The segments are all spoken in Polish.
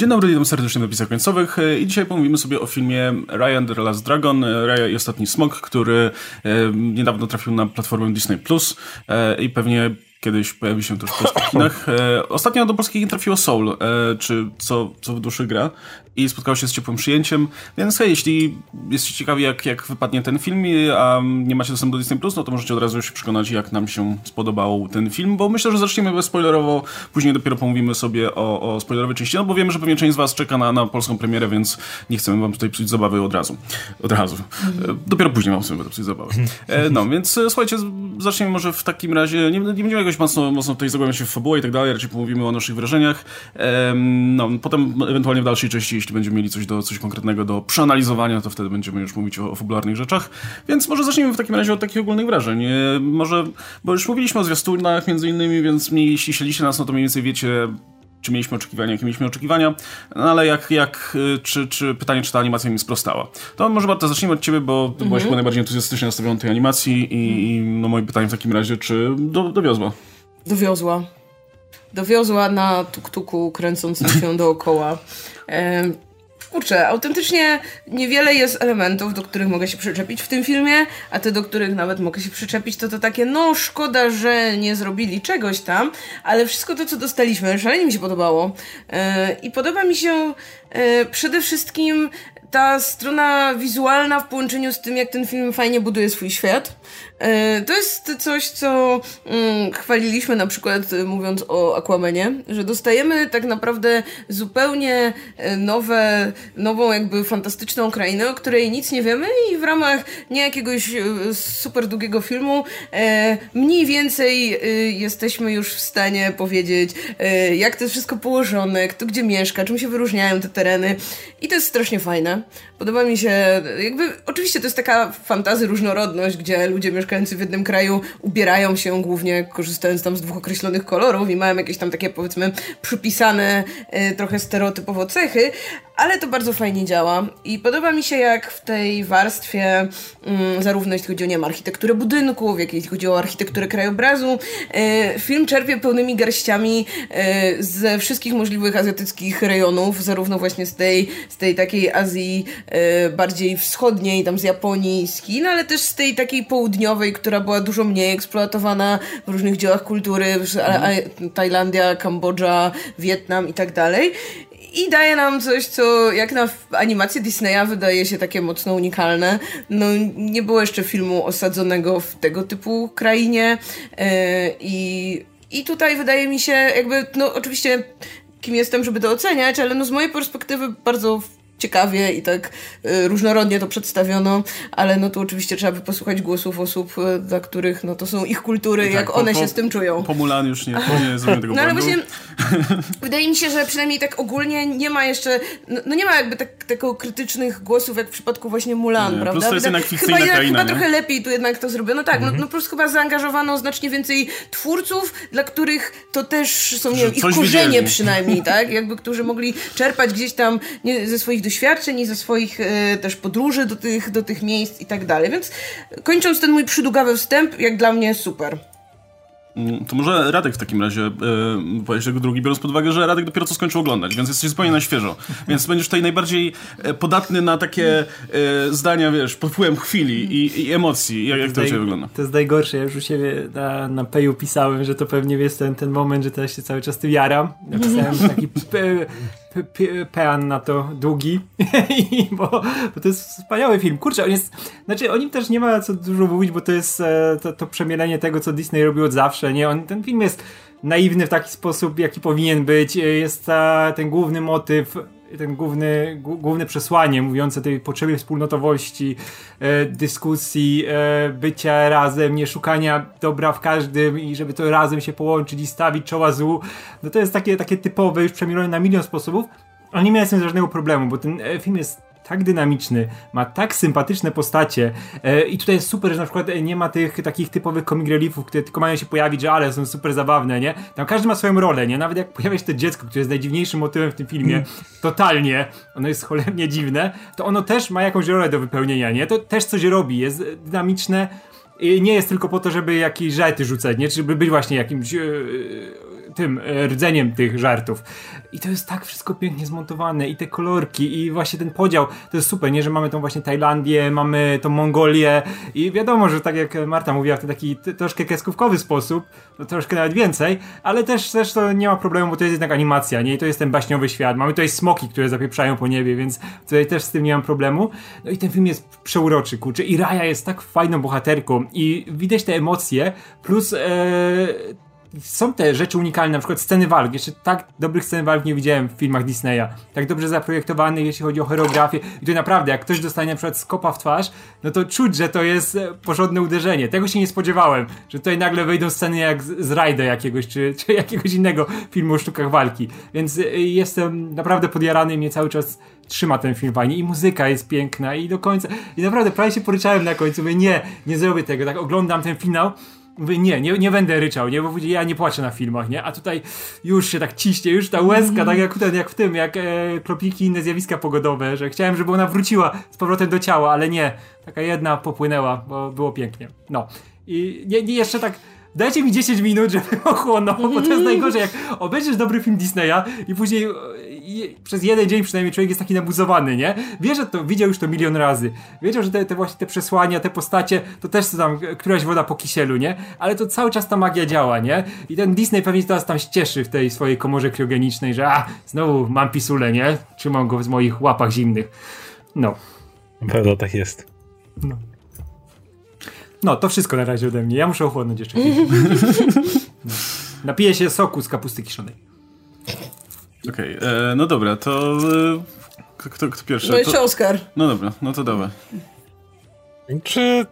Dzień dobry, witam serdecznie w napisach końcowych e, i dzisiaj pomówimy sobie o filmie Ryan the Last Dragon, e, Raya i Ostatni Smok, który e, niedawno trafił na platformę Disney+, Plus i pewnie kiedyś pojawi się też w polskich kinach. Ostatnio do polskich kin trafiło Soul, czy co, co w duszy gra i spotkało się z ciepłym przyjęciem, więc hej, jeśli jesteście ciekawi jak, jak wypadnie ten film, a nie macie dostępu do Disney+, Plus, no to możecie od razu się przekonać jak nam się spodobał ten film, bo myślę, że zaczniemy bezspoilerowo, później dopiero pomówimy sobie o, o spoilerowej części, no bo wiemy, że pewnie część z was czeka na, na polską premierę, więc nie chcemy wam tutaj psuć zabawy od razu. Od razu. E, dopiero później wam sobie psuć zabawy. No, więc słuchajcie, zaczniemy może w takim razie, nie, nie będziemy jakoś mocno, mocno tutaj zagłębiać się w fabułę i tak dalej, raczej pomówimy o naszych wrażeniach. No, potem ewentualnie w dalszej części, jeśli będziemy mieli coś, do, coś konkretnego do przeanalizowania, to wtedy będziemy już mówić o, o fabularnych rzeczach. Więc może zacznijmy w takim razie od takich ogólnych wrażeń. Może, bo już mówiliśmy o zwiastunach między innymi, więc mniej, jeśli śledzicie nas, no to mniej więcej wiecie, czy mieliśmy oczekiwania, jakie mieliśmy oczekiwania, no ale jak, jak y, czy, czy pytanie, czy ta animacja mi sprostała. To może bardzo zacznijmy od ciebie, bo ty mhm. byłaś chyba najbardziej entuzjastycznie nastawiona do tej animacji i, i, no moje pytanie w takim razie, czy do, dowiozła? Dowiozła. Dowiozła na tuk-tuku kręcącym się dookoła. Kurczę, autentycznie niewiele jest elementów, do których mogę się przyczepić w tym filmie, a te, do których nawet mogę się przyczepić, to to takie, no szkoda, że nie zrobili czegoś tam, ale wszystko to, co dostaliśmy, szalenie mi się podobało. E, I podoba mi się e, przede wszystkim ta strona wizualna w połączeniu z tym, jak ten film fajnie buduje swój świat. E, to jest coś, co mm, chwaliliśmy na przykład e, mówiąc o Aquamanie, że dostajemy tak naprawdę zupełnie e, nowe, nową jakby fantastyczną krainę, o której nic nie wiemy i w ramach nie jakiegoś super długiego filmu mniej więcej jesteśmy już w stanie powiedzieć, jak to jest wszystko położone, kto gdzie mieszka, czym się wyróżniają te tereny i to jest strasznie fajne. Podoba mi się, jakby, oczywiście to jest taka fantazy różnorodność, gdzie ludzie mieszkający w jednym kraju ubierają się głównie korzystając tam z dwóch określonych kolorów i mają jakieś tam takie powiedzmy przypisane y, trochę stereotypowo cechy, ale to bardzo fajnie działa i podoba mi się jak w tej warstwie mm, zarówno jeśli chodzi o nie wiem, architekturę budynków, jak jeśli chodzi o architekturę krajobrazu, y, film czerpie pełnymi garściami y, ze wszystkich możliwych azjatyckich rejonów, zarówno właśnie z tej, z tej takiej Azji y, bardziej wschodniej, tam z Japonii, z Chin, ale też z tej takiej południowej, która była dużo mniej eksploatowana w różnych dziełach kultury. Tajlandia, Kambodża, Wietnam i tak dalej i daje nam coś, co jak na animację Disneya wydaje się takie mocno unikalne. No, nie było jeszcze filmu osadzonego w tego typu krainie yy, i, i tutaj wydaje mi się jakby, no oczywiście kim jestem, żeby to oceniać, ale no z mojej perspektywy bardzo ciekawie i tak y, różnorodnie to przedstawiono, ale no tu oczywiście trzeba by posłuchać głosów osób, y, dla których no to są ich kultury, tak, jak one po, się z tym czują. Po Mulan już nie, nie zrobię tego No ale właśnie wydaje mi się, że przynajmniej tak ogólnie nie ma jeszcze, no, no nie ma jakby tak, krytycznych głosów jak w przypadku właśnie Mulan, nie, prawda? Plus to jest jednak chyba, kraina, chyba trochę lepiej tu jednak to zrobiono. No tak, no, mhm. no, no plus chyba zaangażowano znacznie więcej twórców, dla których to też są, nie wiem, ich korzenie widzieli. przynajmniej, tak? Jakby, którzy mogli czerpać gdzieś tam nie, ze swoich doświadczeń i ze swoich e, też podróży do tych, do tych miejsc i tak dalej. Więc kończąc ten mój przydługawy wstęp, jak dla mnie super. Mm, to może Radek w takim razie yy, powiesz tego drugi, biorąc pod uwagę, że Radek dopiero co skończył oglądać, więc jesteś zupełnie na świeżo. Więc będziesz tutaj najbardziej e, podatny na takie e, zdania, wiesz, pod wpływem chwili i, i emocji. Jak, jak to, to u Ciebie wygląda? To jest najgorsze. Ja już u siebie na, na Peju pisałem, że to pewnie jest ten, ten moment, że teraz się cały czas tym jaram. Napisałem taki pean na to długi, bo, bo to jest wspaniały film. Kurczę, on jest, znaczy o nim też nie ma co dużo mówić, bo to jest e, to, to przemielenie tego, co Disney robił od zawsze, nie? On, ten film jest naiwny w taki sposób, jaki powinien być. E, jest ta, ten główny motyw ten główny, główne przesłanie mówiące tej potrzebie wspólnotowości, e, dyskusji, e, bycia razem, nie szukania dobra w każdym i żeby to razem się połączyć i stawić czoła złu, no to jest takie, takie typowe, już przemielone na milion sposobów, ale nie miałem z tym żadnego problemu, bo ten e, film jest tak dynamiczny, ma tak sympatyczne postacie e, i tutaj jest super, że na przykład nie ma tych takich typowych comic reliefów, które tylko mają się pojawić, że ale są super zabawne, nie? Tam każdy ma swoją rolę, nie? Nawet jak pojawia się to dziecko, które jest najdziwniejszym motywem w tym filmie, mm. totalnie, ono jest cholernie dziwne, to ono też ma jakąś rolę do wypełnienia, nie? To też coś robi, jest dynamiczne i nie jest tylko po to, żeby jakieś żarty rzucać, nie? Czy żeby być właśnie jakimś... Yy, tym e, rdzeniem tych żartów. I to jest tak wszystko pięknie zmontowane i te kolorki i właśnie ten podział, to jest super, nie, że mamy tą właśnie Tajlandię, mamy tą Mongolię i wiadomo, że tak jak Marta mówiła w ten taki troszkę kreskówkowy sposób, no troszkę nawet więcej, ale też, też to nie ma problemu, bo to jest jednak animacja, nie, I to jest ten baśniowy świat. Mamy tutaj smoki, które zapieprzają po niebie, więc tutaj też z tym nie mam problemu. No i ten film jest przeuroczy, kurczę, i Raya jest tak fajną bohaterką i widać te emocje, plus e, są te rzeczy unikalne, na przykład sceny walk. Jeszcze tak dobrych scen walk nie widziałem w filmach Disneya. Tak dobrze zaprojektowanych, jeśli chodzi o choreografię. I to naprawdę, jak ktoś dostanie na przykład skopa w twarz, no to czuć, że to jest e, porządne uderzenie. Tego się nie spodziewałem, że tutaj nagle wejdą sceny jak z, Rajda jakiegoś, czy, czy jakiegoś innego filmu o sztukach walki. Więc e, jestem naprawdę podjarany i mnie cały czas trzyma ten film fajnie i muzyka jest piękna i do końca, i naprawdę prawie się poryczałem na końcu, mówię nie, nie zrobię tego, tak oglądam ten finał Mówię, nie, nie, nie będę ryczał, nie, bo ja nie płaczę na filmach, nie? A tutaj już się tak ciśnie, już ta łezka, tak jak, ten, jak w tym, jak e, klopiki i inne zjawiska pogodowe, że chciałem, żeby ona wróciła z powrotem do ciała, ale nie. Taka jedna popłynęła, bo było pięknie. No. I nie, nie jeszcze tak dajcie mi 10 minut, żeby ochłonął, bo to jest najgorzej, jak obejrzysz dobry film Disneya i później i przez jeden dzień przynajmniej człowiek jest taki nabuzowany, nie? Wie, że to widział już to milion razy. Wiedział, że te, te właśnie te przesłania, te postacie, to też tam któraś woda po kisielu, nie? Ale to cały czas ta magia działa, nie? I ten Disney pewnie teraz tam ścieszy w tej swojej komorze kriogenicznej, że a, znowu mam pisulę, nie? Trzymam go w moich łapach zimnych. No. Pewno tak jest. No. No, to wszystko na razie ode mnie. Ja muszę ochłonąć jeszcze chwilę. no. Napiję się soku z kapusty kiszonej. Okej, okay, e, no dobra, to e, kto, kto pierwszy? No jeszcze Oskar. No dobra, no to dawaj. Czy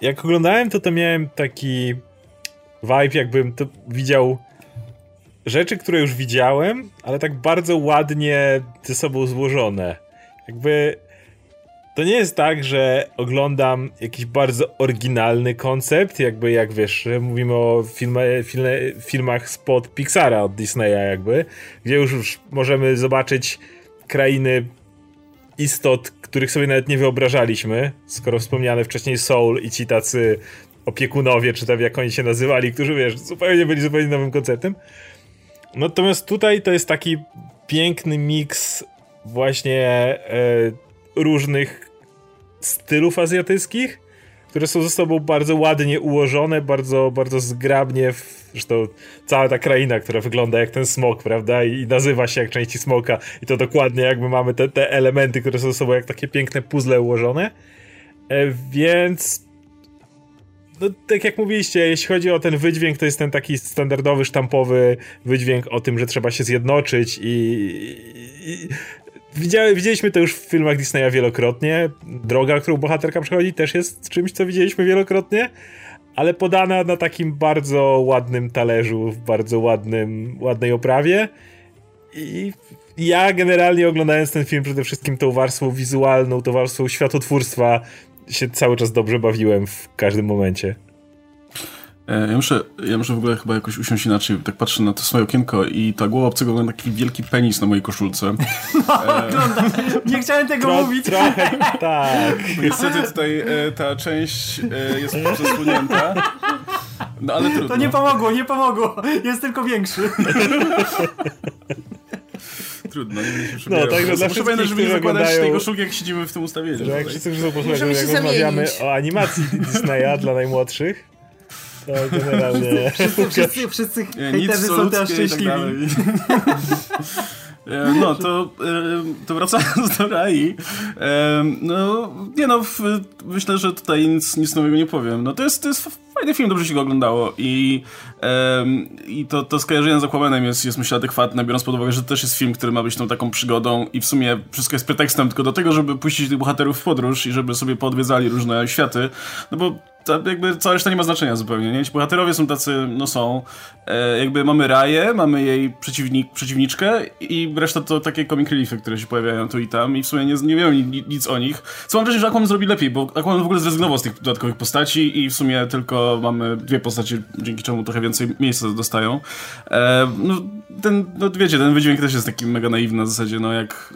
jak oglądałem to, to miałem taki vibe, jakbym to widział rzeczy, które już widziałem, ale tak bardzo ładnie ze sobą złożone. Jakby to nie jest tak, że oglądam jakiś bardzo oryginalny koncept, jakby jak wiesz, mówimy o filmie, filmie, filmach spod Pixara od Disneya jakby, gdzie już, już możemy zobaczyć krainy istot, których sobie nawet nie wyobrażaliśmy, skoro wspomniane wcześniej Soul i ci tacy opiekunowie, czy tam jak oni się nazywali, którzy wiesz, zupełnie byli zupełnie nowym konceptem. Natomiast tutaj to jest taki piękny miks właśnie e, różnych stylów azjatyckich, które są ze sobą bardzo ładnie ułożone, bardzo, bardzo zgrabnie. W, zresztą cała ta kraina, która wygląda jak ten smok, prawda? I nazywa się jak części smoka. I to dokładnie jakby mamy te, te elementy, które są ze sobą jak takie piękne puzzle ułożone. E, więc no, tak jak mówiliście, jeśli chodzi o ten wydźwięk, to jest ten taki standardowy, sztampowy wydźwięk o tym, że trzeba się zjednoczyć i, i, Widziały, widzieliśmy to już w filmach Disneya wielokrotnie. Droga, którą bohaterka przechodzi, też jest czymś, co widzieliśmy wielokrotnie, ale podana na takim bardzo ładnym talerzu, w bardzo ładnym, ładnej oprawie. I ja generalnie oglądając ten film przede wszystkim tą warstwą wizualną, tą warstwą światotwórstwa się cały czas dobrze bawiłem w każdym momencie. E, ja muszę, ja muszę w ogóle chyba jakoś usiąść inaczej. Tak patrzę na to swoje okienko i ta głowa obcego wygląda taki wielki penis na mojej koszulce. No, e... Nie chciałem tego Tro, mówić. Trochę tak. Niestety tutaj e, ta część e, jest przesunięta. No ale trudno. To nie pomogło, nie pomogło. Jest tylko większy. Trudno, nie się No, także dla Muszę pamiętać, żeby nie zakładać tej koszulki, jak siedzimy w tym ustawieniu. Że jak wszyscy, którzy są jak rozmawiamy o animacji Disneya dla najmłodszych, to generalnie... Wszyscy, wszyscy, wszyscy hejterzy są teraz tak szczęśliwi. E, no, to, e, to wracając do Rai. E, no, nie no, myślę, że tutaj nic, nic nowego nie powiem. No, to jest, to jest fajny film, dobrze się go oglądało i, i to, to skojarzenie z Aquamanem jest, jest myślę adekwatne, biorąc pod uwagę, że to też jest film, który ma być tą taką przygodą i w sumie wszystko jest pretekstem tylko do tego, żeby puścić tych bohaterów w podróż i żeby sobie podwiedzali różne światy, no bo to jakby cała reszta nie ma znaczenia zupełnie, nie? Ci bohaterowie są tacy, no są. E, jakby mamy Raję, mamy jej przeciwnik, przeciwniczkę i reszta to takie comic reliefy, które się pojawiają tu i tam i w sumie nie, nie nic o nich. Co mam wrażenie, że Aquaman zrobi lepiej, bo Aquaman w ogóle zrezygnował z tych dodatkowych postaci i w sumie tylko mamy dwie postacie, dzięki czemu trochę więcej miejsca dostają. E, no, ten, no wiecie, ten wydźwięk też jest taki mega naiwny na zasadzie, no jak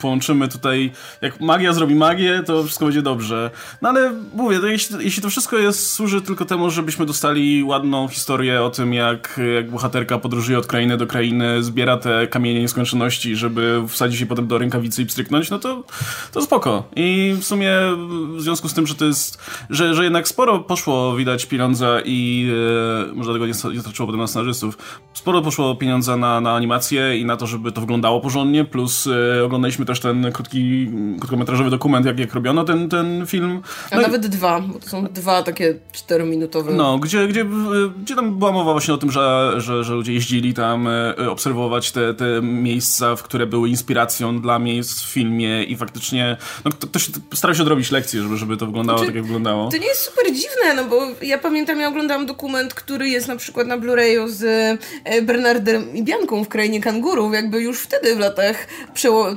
połączymy tutaj, jak magia zrobi magię, to wszystko będzie dobrze. No ale mówię, to jeśli, jeśli to wszystko jest, służy tylko temu, żebyśmy dostali ładną historię o tym, jak, jak bohaterka podróżuje od krainy do krainy, zbiera te kamienie nieskończoności, żeby wsadzić je potem do rękawicy i pstryknąć, no to, to spoko. I w sumie w związku z tym, że to jest, że, że jednak sporo poszło, widać pieniądza i e, może dlatego nie, nie starczyło potem na scenarzystów, sporo poszło pieniądza na, na animację i na to, żeby to wyglądało porządnie, plus e, oglądaliśmy też ten krótki, krótkometrażowy dokument, jak, jak robiono ten, ten film. A No i- nawet dwa, bo to są dwa takie czterominutowe. no, gdzie, gdzie, gdzie tam była mowa właśnie o tym, że, że, że ludzie jeździli tam e, obserwować te, te miejsca, w które były inspiracją dla miejsc w filmie i faktycznie no, ktoś starał się odrobić lekcję, żeby, żeby to wyglądało Znaczy, tak, jak wyglądało. To nie jest super dziwne, no bo ja pamiętam, ja oglądałam dokument, który jest na przykład na Blu-rayu z e, Bernardem i Bianką w Krainie Kangurów, jakby już wtedy w latach,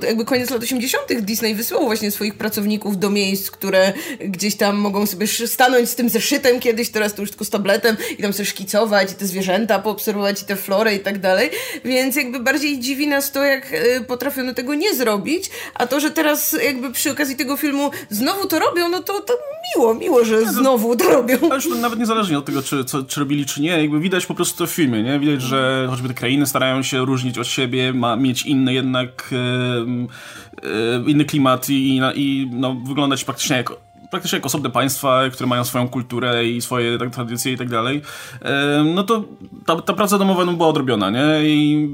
jakby koniec lat 80. Disney wysyłał właśnie swoich pracowników do miejsc, które gdzieś tam mogą sobie sz- stanąć z tym zeszytem kiedyś, teraz to już tylko z tabletem i tam sobie szkicować i te zwierzęta poobserwować i tę florę i tak dalej, więc jakby bardziej dziwi nas to, jak e, potrafiono tego nie zrobić, a to, że teraz jakby przy okazji tego filmu znowu to robią, no to, to miło, miło, że znowu to robią. Ale już nawet niezależnie od tego, czy, co, czy robili, czy nie, jakby widać po prostu to w filmie, nie? Widać, że choćby te krainy starają się różnić od siebie, ma mieć inny jednak e, inny klimat i, i, i no, wyglądać praktycznie jak praktycznie jak osobne państwa, które mają swoją kulturę i swoje tak, tradycje i tak dalej, no to ta, ta praca domowa no, była odrobiona, nie? I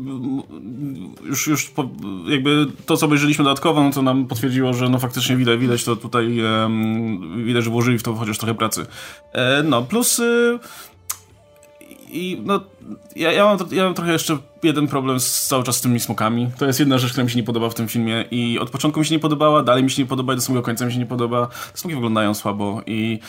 już, już po, jakby to, co obejrzeliśmy dodatkowo, no to nam potwierdziło, że no faktycznie widać, widać to tutaj, widać, że włożyli w to chociaż trochę pracy. E, no, plus y, i no, ja, ja, mam, ja mam trochę jeszcze jeden problem z, cały czas z tymi smokami. To jest jedna rzecz, która mi się nie podoba w tym filmie i od początku mi się nie podobała, dalej mi się nie podoba i do samego końca mi się nie podoba. Smoki wyglądają słabo i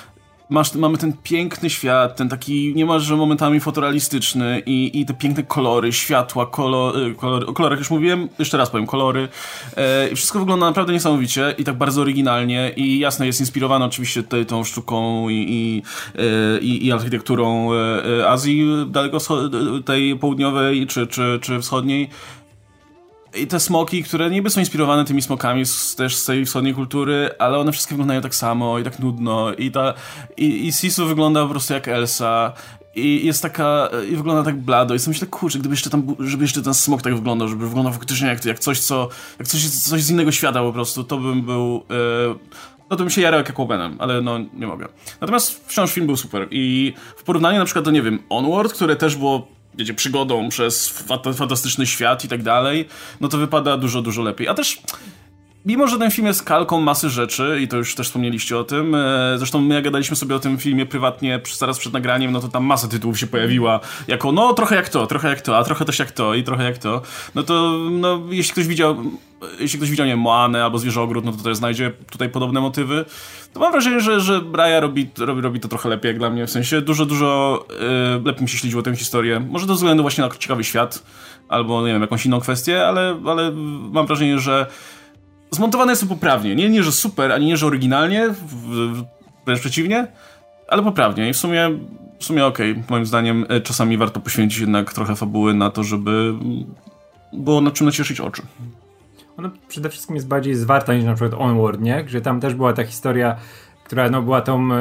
masz, mamy ten piękny świat, ten taki niemalże momentami fotorealistyczny i, i te piękne kolory, światła, kolor, kolory, o kolorach już mówiłem, jeszcze raz powiem, kolory. E, wszystko wygląda naprawdę niesamowicie i tak bardzo oryginalnie i jasne, jest inspirowane oczywiście tutaj tą sztuką i, i, e, i, i architekturą e, e, Azji daleko tej południowej czy, czy, czy wschodniej i te smoki, które niby są inspirowane tymi smokami z, też z tej wschodniej kultury, ale one wszystkie wyglądają tak samo i tak nudno. I ta i, i Sisu wygląda po prostu jak Elsa. I jest taka, i wygląda tak blado. I sobie myślę, kurczę, gdyby jeszcze tam, żeby jeszcze ten smok tak wyglądał, żeby wyglądał faktycznie jak, jak coś, co, jak coś, coś z innego świata po prostu, to bym był, e, no to bym się jarał jak Aquamanem, ale no nie mogę. Natomiast wciąż film był super. I w porównaniu na przykład do, nie wiem, Onward, które też było wiecie, przygodą przez fantastyczny świat i tak dalej, no to wypada dużo, dużo lepiej. A też Mimo, że ten film jest kalką masy rzeczy i to już też wspomnieliście o tym, e, zresztą my jak gadaliśmy sobie o tym filmie prywatnie zaraz przed nagraniem, no to tam masa tytułów się pojawiła jako no trochę jak to, trochę jak to, a trochę też jak to i trochę jak to. No to no, jeśli ktoś widział, jeśli ktoś widział, nie wiem, Moanę albo Zwierzogród, no to też znajdzie tutaj podobne motywy. To mam wrażenie, że, że Raya robi, robi, robi to trochę lepiej jak dla mnie, w sensie dużo, dużo e, lepiej mi się śledziło tę historię. Może ze względu właśnie na ciekawy świat, albo nie wiem, jakąś inną kwestię, ale, ale mam wrażenie, że zmontowane to poprawnie. Nie, nie, że super, ani nie, że oryginalnie, wręcz przeciwnie, ale poprawnie. I w sumie, w sumie okej. Moim zdaniem e, czasami warto poświęcić jednak trochę fabuły na to, żeby było na czym nacieszyć oczy. Ona przede wszystkim jest bardziej zwarta niż na przykład Onward, nie? Że tam też była ta historia, która no była tą, e,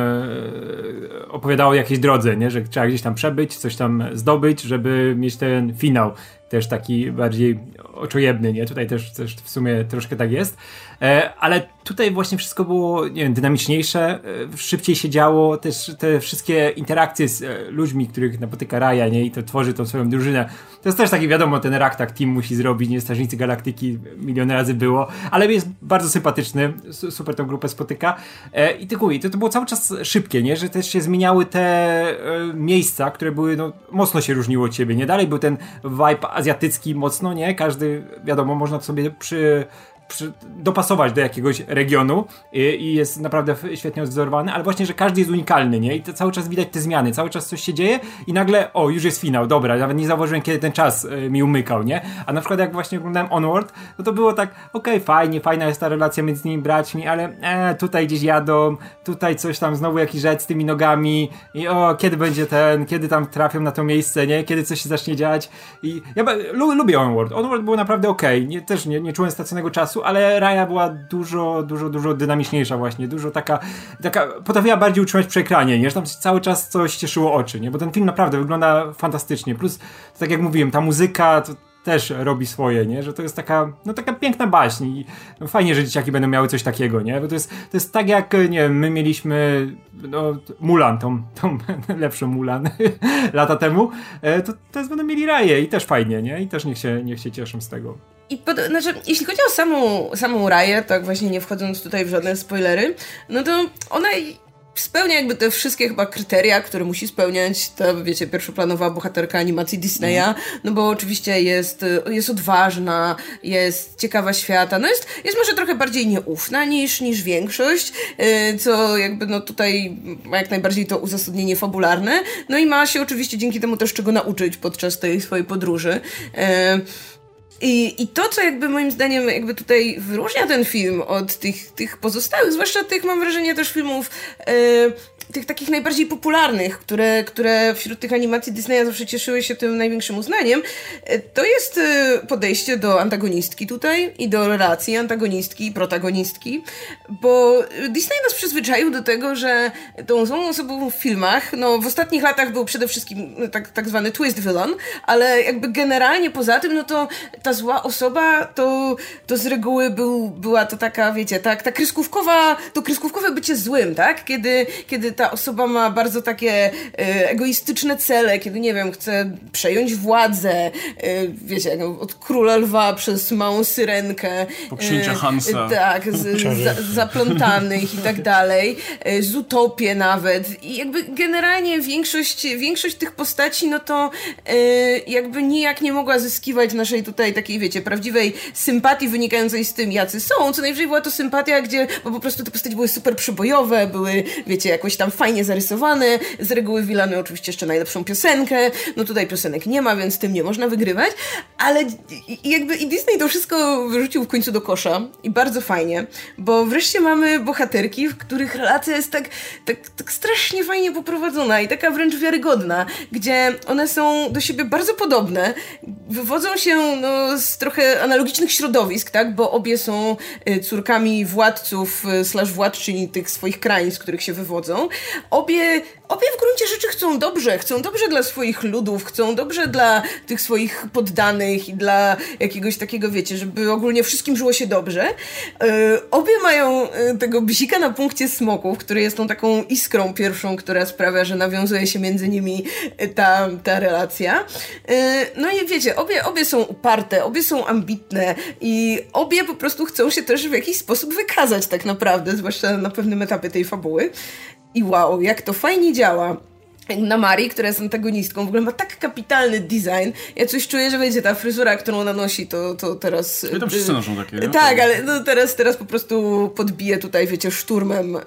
opowiadała o jakiejś drodze, nie? Że trzeba gdzieś tam przebyć, coś tam zdobyć, żeby mieć ten finał też taki bardziej oczojebny, nie? Tutaj też, też w sumie troszkę tak jest. E, ale tutaj właśnie wszystko było, nie wiem, dynamiczniejsze, e, szybciej się działo, też te wszystkie interakcje z e, ludźmi, których napotyka Raja, nie? I to tworzy tą swoją drużynę. To jest też taki, wiadomo, ten Raktak Team musi zrobić, nie? Strażnicy Galaktyki milion razy było, ale jest bardzo sympatyczny, su- super tą grupę spotyka. I tylko to, to było cały czas szybkie, nie? Że też się zmieniały te miejsca, które były, no, mocno się różniły od siebie, nie? Dalej był ten vibe azjatycki mocno, nie? Każdy, wiadomo, można sobie przy dopasować do jakiegoś regionu i, i jest naprawdę świetnie odwzorowany, ale właśnie, że każdy jest unikalny, nie? I to cały czas widać te zmiany, cały czas coś się dzieje i nagle, o, już jest finał, dobra, nawet nie zauważyłem, kiedy ten czas y, mi umykał, nie? A na przykład jak właśnie oglądałem Onward, no to było tak, okej, fajnie, fajna jest ta relacja między nimi braćmi, ale e, tutaj gdzieś jadą, tutaj coś tam, znowu jakiś rzecz z tymi nogami i o, kiedy będzie ten, kiedy tam trafią na to miejsce, nie? Kiedy coś się zacznie dziać i ja lubię Onward, Onward było naprawdę okej, nie, też nie, nie czułem straconego czasu, ale Raya była dużo, dużo, dużo dynamiczniejsza właśnie, dużo taka, taka potrafiła bardziej utrzymać przy ekranie, nie? Że tam cały czas coś cieszyło oczy, nie? Bo ten film naprawdę wygląda fantastycznie, plus tak jak mówiłem, ta muzyka, też robi swoje, nie? Że to jest taka, no taka piękna baśń i no, fajnie, że dzieciaki będą miały coś takiego, nie? Bo to jest, to jest tak jak, nie wiem, my mieliśmy no, Mulan, tą, tą lepszą Mulan lata temu, e, to teraz będą mieli raje i też fajnie, nie? I też niech się, niech się cieszą z tego. I pod, znaczy, jeśli chodzi o samą, samą Raję, tak właśnie nie wchodząc tutaj w żadne spoilery, no to ona spełnia jakby te wszystkie chyba kryteria, które musi spełniać ta, wiecie, pierwszoplanowa bohaterka animacji Disneya, no bo oczywiście jest, jest odważna, jest ciekawa świata, no jest, jest może trochę bardziej nieufna niż, niż większość, y, co jakby no tutaj ma jak najbardziej to uzasadnienie fabularne, no i ma się oczywiście dzięki temu też czego nauczyć podczas tej swojej podróży. I, I to, co jakby moim zdaniem jakby tutaj wyróżnia ten film od tych, tych pozostałych, zwłaszcza tych, mam wrażenie, też filmów e, tych takich najbardziej popularnych, które, które wśród tych animacji Disneya zawsze cieszyły się tym największym uznaniem, e, to jest e, podejście do antagonistki tutaj i do relacji antagonistki i protagonistki, bo Disney nas przyzwyczaił do tego, że tą złą osobą w filmach, no w ostatnich latach był przede wszystkim no, tak, tak zwany twist villain, ale jakby generalnie poza tym, no to ta zła osoba to, to z reguły był, była to taka, wiecie, tak, ta kreskówkowa, to kreskówkowe bycie złym, tak? Kiedy, kiedy ta osoba ma bardzo takie e, egoistyczne cele, kiedy, nie wiem, chce przejąć władzę, e, wiecie, od króla lwa przez małą syrenkę. Po księcia e, Hansa. Tak, z, za, zaplątanych i tak dalej. z utopię nawet. I jakby generalnie większość, większość tych postaci, no to jakby nijak nie mogła zyskiwać naszej tutaj takiej, wiecie, prawdziwej sympatii wynikającej z tym, jacy są. Co najwyżej była to sympatia, gdzie bo po prostu te postaci były super przybojowe, były, wiecie, jakoś tam fajnie zarysowane. Z reguły Wilany oczywiście jeszcze najlepszą piosenkę. No tutaj piosenek nie ma, więc tym nie można wygrywać. Ale jakby i Disney to wszystko wyrzucił w końcu do kosza. I bardzo fajnie, bo wreszcie mamy bohaterki, w których relacja jest tak, tak, tak strasznie fajnie poprowadzona i taka wręcz wiarygodna, gdzie one są do siebie bardzo podobne, wywodzą się no, z trochę analogicznych środowisk, tak? Bo obie są y, córkami władców y, slash władczyni tych swoich krain, z których się wywodzą. Obie obie w gruncie rzeczy chcą dobrze, chcą dobrze dla swoich ludów, chcą dobrze dla tych swoich poddanych i dla jakiegoś takiego, wiecie, żeby ogólnie wszystkim żyło się dobrze. Yy, obie mają yy, tego bzika na punkcie smoków, który jest tą taką iskrą pierwszą, która sprawia, że nawiązuje się między nimi yy, ta, ta relacja. no i wiecie, obie, obie są uparte, obie są ambitne i obie po prostu chcą się też w jakiś sposób wykazać tak naprawdę, zwłaszcza na pewnym etapie tej fabuły. I wow, jak to fajnie działa na Marii, która jest antagonistką, w ogóle ma tak kapitalny design. Ja coś czuję, że będzie ta fryzura, którą ona nosi, to, to teraz... I tam wszyscy noszą takie, nie? Tak, ale no teraz, teraz po prostu podbije tutaj, wiecie, szturmem.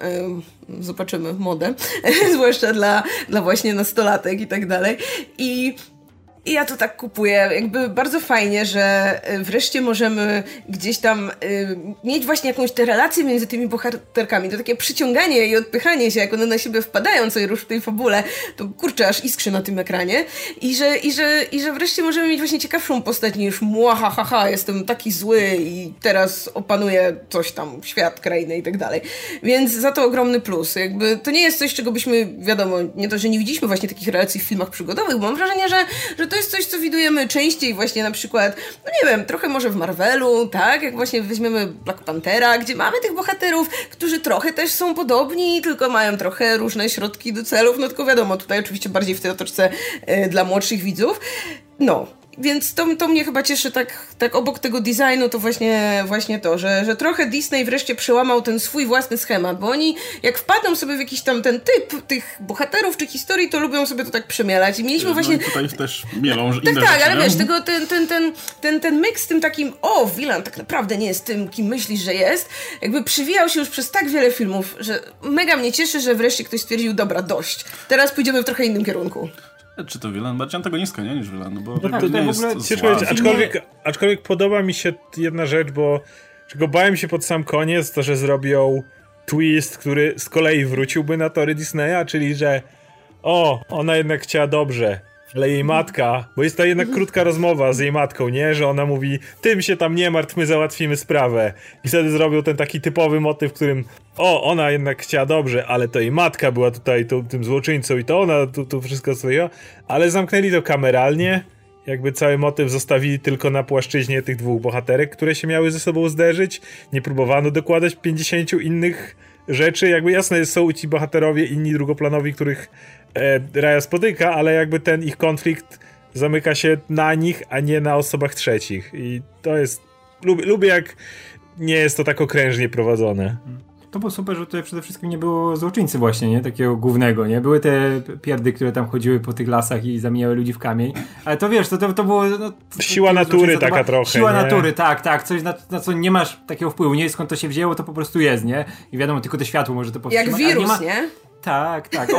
zobaczymy modę. Zwłaszcza dla, dla właśnie nastolatek i tak dalej. I i ja to tak kupuję. Jakby bardzo fajnie, że y, wreszcie możemy gdzieś tam y, mieć właśnie jakąś tę relację między tymi bohaterkami. To takie przyciąganie i odpychanie się, jak one na siebie wpadają co rusz w tej fabule, to kurczę, aż iskrzy na tym ekranie. I że, i, że, I że wreszcie możemy mieć właśnie ciekawszą postać niż muaha, ha, ha, jestem taki zły i teraz opanuję coś tam, świat, krainę i tak dalej. Więc za to ogromny plus. Jakby to nie jest coś, czego byśmy, wiadomo, nie to, że nie widzieliśmy właśnie takich relacji w filmach przygodowych, bo mam wrażenie, że, że to to jest coś, co widujemy częściej właśnie na przykład, no nie wiem, trochę może w Marvelu, tak? Jak właśnie weźmiemy Black Panthera, gdzie mamy tych bohaterów, którzy trochę też są podobni, tylko mają trochę różne środki do celów, no tylko wiadomo, tutaj oczywiście bardziej w tej otoczce y, dla młodszych widzów. No, więc to, to mnie chyba cieszy tak, tak obok tego designu, to właśnie, właśnie to, że, że trochę Disney wreszcie przełamał ten swój własny schemat, bo oni jak wpadną sobie w jakiś tam ten typ tych bohaterów czy historii, to lubią sobie to tak przemielać. I mieliśmy no właśnie... I tutaj też mielą Tak, tak, rzeczy, ale wiesz, tego, ten, ten, ten, ten, ten mix z tym takim, o, Wilan tak naprawdę nie jest tym, kim myślisz, że jest, jakby przywijał się już przez tak wiele filmów, że mega mnie cieszy, że wreszcie ktoś stwierdził, dobra, dość. Teraz pójdziemy w trochę innym kierunku. Czy to Wilan? Bardziej antagonistka, nie? Niż Wilan, no bo no tak, nie jest ogóle, aczkolwiek, aczkolwiek podoba mi się jedna rzecz, bo czego bałem się pod sam koniec, to że zrobią twist, który z kolei wróciłby na tory Disneya, czyli że o, ona jednak chciała dobrze Ale jej matka, bo jest ta jednak krótka rozmowa z jej matką, nie? Że ona mówi, tym się tam nie martw, my załatwimy sprawę. I wtedy zrobił ten taki typowy motyw, w którym o, ona jednak chciała dobrze, ale to jej matka była tutaj tą, tym złoczyńcą i to ona tu, tu wszystko swoje, ale zamknęli to kameralnie, jakby cały motyw zostawili tylko na płaszczyźnie tych dwóch bohaterek, które się miały ze sobą zderzyć. Nie próbowano dokładać 50 innych rzeczy. Jakby jasne są ci bohaterowie inni drugoplanowi, których e, Raya spotyka, ale jakby ten ich konflikt zamyka się na nich, a nie na osobach trzecich. I to jest. Lubię, lubię jak nie jest to tak okrężnie prowadzone. To było super, że tutaj przede wszystkim nie było złoczyńcy właśnie, nie? Takiego głównego, nie? Były te pierdy, które tam chodziły po tych lasach i zamieniały ludzi w kamień. Ale to wiesz, to, to, to było... No, to, siła natury taka trochę, Siła nie? natury, tak, tak. Coś, na, na, co nie masz takiego wpływu. Nie skąd to się wzięło, to po prostu jest, nie? I wiadomo, tylko to światło może to powstrzymać. Jak wirus, nie, ma... Tak, tak. O.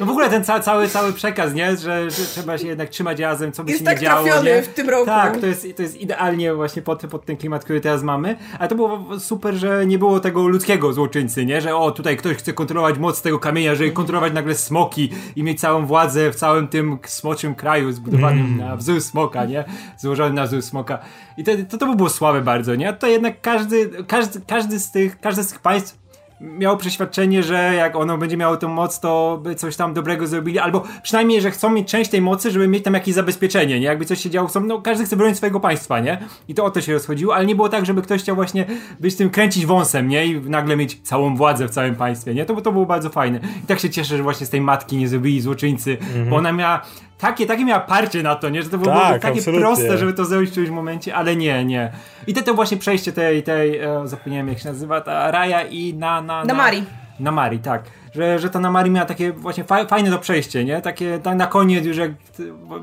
No w ogóle ten ca cały, cały przekaz, nie? Że, że trzeba się jednak trzymać razem, co by Jest się tak nie działo. trafiony nie? w tym roku. Tak, to jest, to jest idealnie właśnie pod, pod ten klimat, który teraz mamy. Ale to było super, że nie było tego ludzkiego złoczyńcy, nie? Że o, tutaj ktoś chce kontrolować moc tego kamienia, żeby kontrolować nagle smoki i mieć całą władzę w całym tym smoczym kraju zbudowanym na wzór smoka, nie? Złożonym na wzór smoka. I to, to, to by było słabe bardzo, nie? A to jednak każdy, każdy, każdy z tych, każde z tych państw miało przeświadczenie, że jak ono będzie miało tą moc, to by coś tam dobrego zrobili, albo przynajmniej, że chcą mieć część tej mocy, żeby mieć tam jakieś zabezpieczenie, nie? Jakby coś się działo, chcą, no każdy chce bronić swojego państwa, nie? I to o to się rozchodziło, ale nie było tak, żeby ktoś chciał właśnie być tym, kręcić wąsem, nie? I nagle mieć całą władzę w całym państwie, nie? To, to było bardzo fajne. I tak się cieszę, że właśnie z tej matki nie zrobili złoczyńcy, bo ona miała takie, takie miała parcie na to, nie? Że to było Tak, takie absolutnie. proste, żeby to zrobić w którymś momencie, ale nie, nie. I te to właśnie przejście tej, tej e, zapomniałem jak się nazywa, ta Raja i na... na, Na Mari. Na Mari, tak. Że, że ta na Mari miała takie właśnie fa fajne to przejście, nie? Takie tak na koniec już jak t-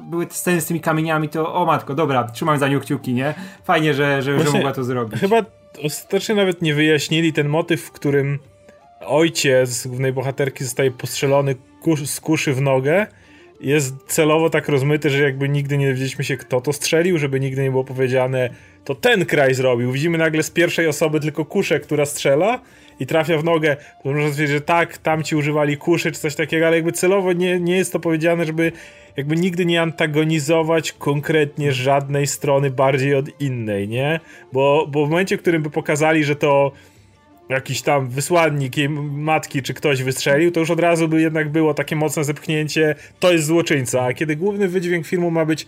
były te sceny z tymi kamieniami, to o matko, dobra, trzymam za nią kciuki, nie? Fajnie, że, że, że Właśnie mogła to zrobić. Chyba ostatecznie nawet nie wyjaśnili ten motyw, w którym ojciec głównej bohaterki zostaje postrzelony kusz, z kuszy w nogę. Jest celowo tak rozmyty, że jakby nigdy nie dowiedzieliśmy się, kto to strzelił, żeby nigdy nie było powiedziane, to ten kraj zrobił. Widzimy nagle z pierwszej osoby tylko kuszę, która strzela i trafia w nogę. To można stwierdzić, że tak, tamci używali kuszy czy coś takiego, ale jakby celowo nie, nie jest to powiedziane, żeby jakby nigdy nie antagonizować konkretnie żadnej strony bardziej od innej, nie? Bo, bo w momencie, w którym by pokazali, że to jakiś tam wysłannik jej matki czy ktoś wystrzelił, to już od razu by jednak było takie mocne zepchnięcie, to jest złoczyńca. A kiedy główny wydźwięk filmu ma być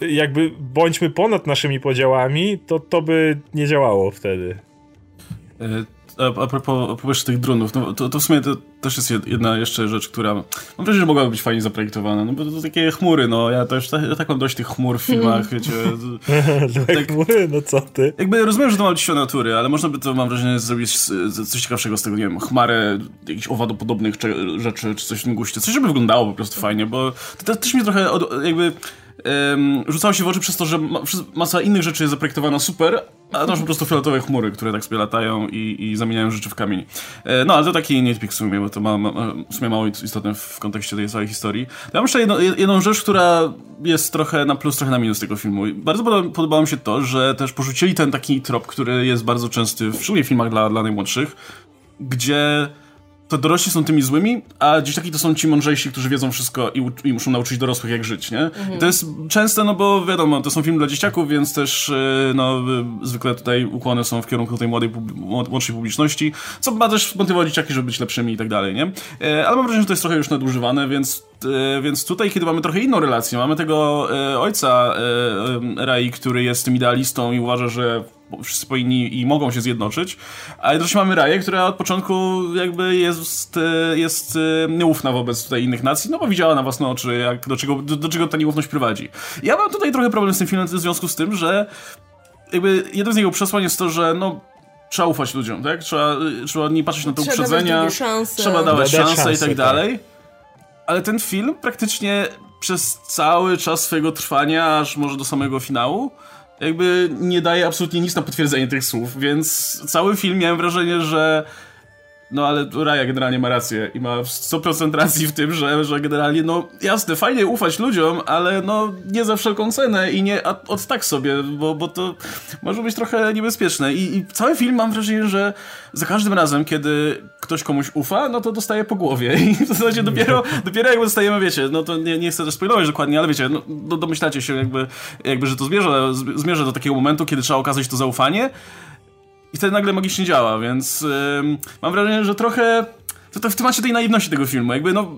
jakby bądźmy ponad naszymi podziałami, to to by nie działało wtedy. A, a propos, propos tych dronów, no, to, to w sumie to też jest jed- jedna jeszcze rzecz, która mam wrażenie, że mogłaby być fajnie zaprojektowana, no bo to, to takie chmury, no ja też ja tak mam dość tych chmur w filmach, wiecie. tak, mówię, no co ty? Jakby rozumiem, że to ma być siła natury, ale można by to, mam wrażenie, zrobić coś ciekawszego z tego, nie wiem, chmarę jakichś owadopodobnych rzeczy, czy coś w tym guście. Coś, żeby wyglądało po prostu fajnie, bo to, to też mnie trochę od, jakby em, rzucało się w oczy przez to, że ma, masa innych rzeczy jest zaprojektowana super, a to masz po prostu fioletowe chmury, które tak sobie latają i, i zamieniają rzeczy w kamień. E, no, ale to taki nitpick w sumie, bo to ma, ma, w sumie mało istotne w kontekście tej całej historii. Ja mam jeszcze jedno, jedną rzecz, która jest trochę na plus, trochę na minus tego filmu. Bardzo podoba, podobało mi się to, że też porzucili ten taki trop, który jest bardzo częsty w szczególnie filmach dla, dla najmłodszych, gdzie to dorośli są tymi złymi, a dzieciaki to są ci mądrzejsi, którzy wiedzą wszystko i, i muszą nauczyć dorosłych jak żyć, nie? I to jest częste, no bo wiadomo, to są filmy dla dzieciaków, więc też e, no, e, zwykle tutaj ukłony są w kierunku tej młodej, młodszej publiczności, co ma też motywować dzieciaki, żeby być lepszymi i tak dalej, nie? E, Ale mam wrażenie, że to jest trochę już nadużywane, więc, więc tutaj, kiedy mamy trochę inną relację, mamy tego ojca Rai, który jest tym idealistą i uważa, że wszyscy powinni i mogą się zjednoczyć, a jednocześnie mamy Raję, która od początku jakby jest, e, jest e, nieufna wobec tutaj innych nacji, no bo widziała na własne oczy, jak, do, czego, do, do czego ta nieufność prowadzi. Ja mam tutaj trochę problem z tym filmem w związku z tym, że jakby jedno z jego przesłań jest to, że no trzeba ufać ludziom, tak? Trzeba, trzeba nie patrzeć na te Trzeba uprzedzenia, trzeba dawać Dać szanse i szansę, tak tak. dalej. Ale ten film praktycznie przez cały czas swojego trwania, aż może do samego finału, jakby nie daje absolutnie nic na potwierdzenie tych słów, więc cały film miałem wrażenie, że no ale Raya generalnie ma rację i ma 100% racji w tym, że, że generalnie, no jasne, fajnie ufać ludziom, ale no nie za wszelką cenę i nie od tak sobie, bo, bo to może być trochę niebezpieczne. I, I cały film mam wrażenie, że za każdym razem, kiedy ktoś komuś ufa, no to dostaje po głowie. I w zasadzie dopiero, dopiero jakby dostajemy, wiecie, no to nie, nie chcę też spoilować dokładnie, ale wiecie, no, domyślacie się jakby, jakby, że to zmierza, zmierza do takiego momentu, kiedy trzeba okazać to zaufanie i wtedy nagle magicznie działa, więc yy, mam wrażenie, że trochę to, to w temacie tej naiwności tego filmu, jakby no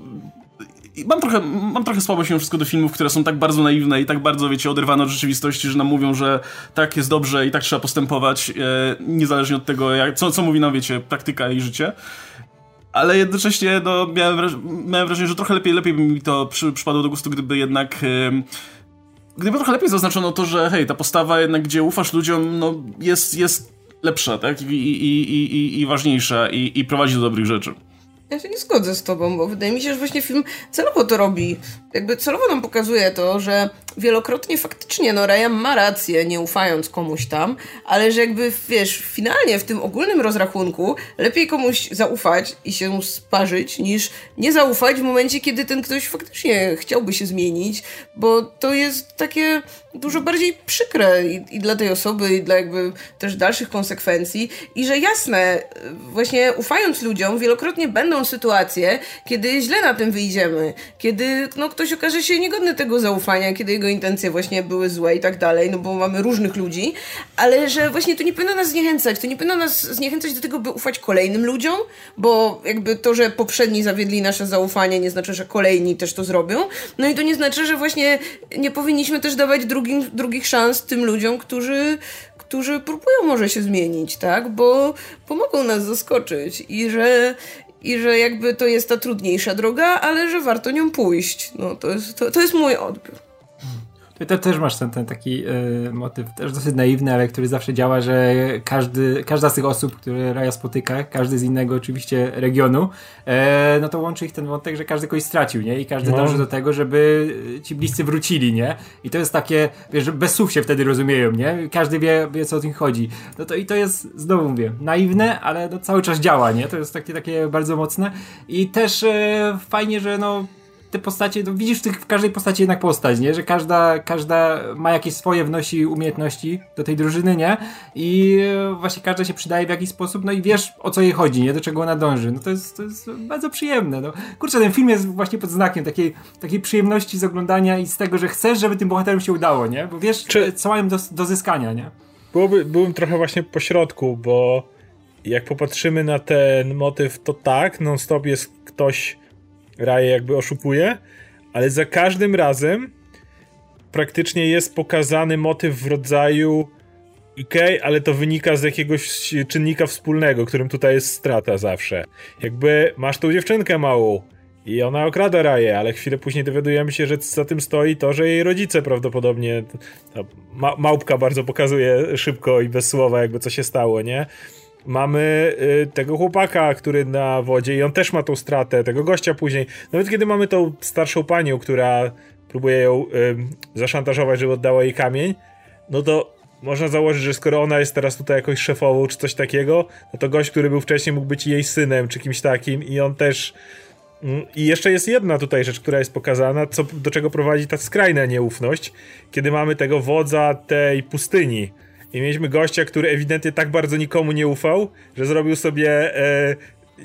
mam trochę, mam trochę słabość mimo wszystko do filmów, które są tak bardzo naiwne i tak bardzo, wiecie, oderwane od rzeczywistości, że nam mówią, że tak jest dobrze i tak trzeba postępować, e, niezależnie od tego, jak, co, co mówi nam, wiecie, praktyka i życie. Ale jednocześnie no, miałem, wraż miałem wrażenie, że trochę lepiej, lepiej by mi to przy, przypadło do gustu, gdyby jednak... Gdyby trochę lepiej zaznaczono to, że hej, ta postawa jednak, gdzie ufasz ludziom, no jest, jest lepsza, tak? I, i, i, i, ważniejsza i, i prowadzi do dobrych rzeczy. Ja się nie zgodzę z tobą, bo wydaje mi się, że właśnie film celowo to robi. Jakby celowo nam pokazuje to, że wielokrotnie faktycznie no Ryan ma rację, nie ufając komuś tam, ale że jakby, wiesz, finalnie w tym ogólnym rozrachunku lepiej komuś zaufać i się sparzyć, niż nie zaufać w momencie, kiedy ten ktoś faktycznie chciałby się zmienić, bo to jest takie dużo bardziej przykre i, i dla tej osoby, i dla jakby też dalszych konsekwencji. I że jasne, właśnie ufając ludziom, wielokrotnie będą sytuacje, kiedy źle na tym wyjdziemy, kiedy no, ktoś okaże się niegodny tego zaufania, kiedy jego intencje właśnie były złe i tak dalej, no bo mamy różnych ludzi, ale że właśnie to nie powinno nas zniechęcać, to nie powinno nas zniechęcać do tego, by ufać kolejnym ludziom, bo jakby to, że poprzedni zawiedli nasze zaufanie nie znaczy, że kolejni też to zrobią, no i to nie znaczy, że właśnie nie powinniśmy też dawać drugim, drugich szans tym ludziom, którzy, którzy próbują może się zmienić, tak? Bo pomogą nas zaskoczyć i że, i że jakby to jest ta trudniejsza droga, ale że warto nią pójść. No to jest, to, to jest mój odbiór. To też masz ten, ten taki y, motyw, też dosyć naiwny, ale który zawsze działa, że każdy, każda z tych osób, które Raja spotyka, każdy z innego oczywiście regionu, e, no to łączy ich ten wątek, że każdy kogoś stracił, nie? I każdy no. dąży do tego, żeby ci bliscy wrócili, nie? I to jest takie, wiesz, bez słów się wtedy rozumieją, nie? Każdy wie, wie co o tym chodzi. No to i to jest, znowu mówię, naiwne, ale no cały czas działa, nie? To jest takie, takie bardzo mocne. I też e, fajnie, że no te postacie, no widzisz w, tych, w każdej postaci jednak postać, nie? Że każda, każda ma jakieś swoje, wnosi umiejętności do tej drużyny, nie? I e, właśnie każda się przydaje w jakiś sposób, no i wiesz o co jej chodzi, nie? Do czego ona dąży. No to jest, to jest bardzo przyjemne, no. Kurczę, ten film jest właśnie pod znakiem takiej, takiej przyjemności z oglądania i z tego, że chcesz, żeby tym bohaterom się udało, nie? Bo wiesz, Czy... co mają do, do zyskania, nie? Byłoby, byłem trochę właśnie po środku, bo jak popatrzymy na ten motyw, to tak, non-stop jest ktoś Raje jakby oszukuje, ale za każdym razem praktycznie jest pokazany motyw w rodzaju okej, okay, ale to wynika z jakiegoś czynnika wspólnego, którym tutaj jest strata zawsze. Jakby masz tą dziewczynkę małą i ona okrada Raję, ale chwilę później dowiadujemy się, że za tym stoi to, że jej rodzice prawdopodobnie ma małpka bardzo pokazuje szybko i bez słowa jakby co się stało, nie? Mamy y, tego chłopaka, który na wodzie i on też ma tą stratę, tego gościa później. Nawet kiedy mamy tą starszą panią, która próbuje ją y, zaszantażować, żeby oddała jej kamień, no to można założyć, że skoro ona jest teraz tutaj jakoś szefową czy coś takiego, no to gość, który był wcześniej mógł być jej synem czy kimś takim i on też... Mm, I jeszcze jest jedna tutaj rzecz, która jest pokazana, co, do czego prowadzi ta skrajna nieufność, kiedy mamy tego wodza tej pustyni, i mieliśmy gościa, który ewidentnie tak bardzo nikomu nie ufał, że zrobił sobie e,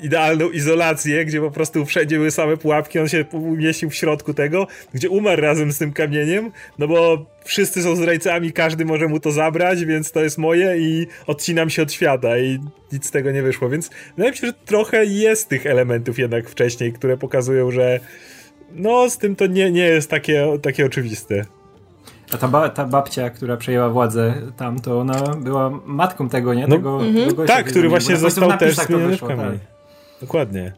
idealną izolację, gdzie po prostu wszędzie były same pułapki, on się umieścił w środku tego, gdzie umarł razem z tym kamieniem, no bo wszyscy są zdrajcami, każdy może mu to zabrać, więc to jest moje i odcinam się od świata. I nic z tego nie wyszło, więc wydaje mi się, że trochę jest tych elementów jednak wcześniej, które pokazują, że no z tym to nie, nie jest takie, takie oczywiste. A ta, ba ta babcia, która przejęła władzę tam, to ona była matką tego, nie? No, tego, mm -hmm. tego Tak, który właśnie został też zmieniony w. Tak. Dokładnie.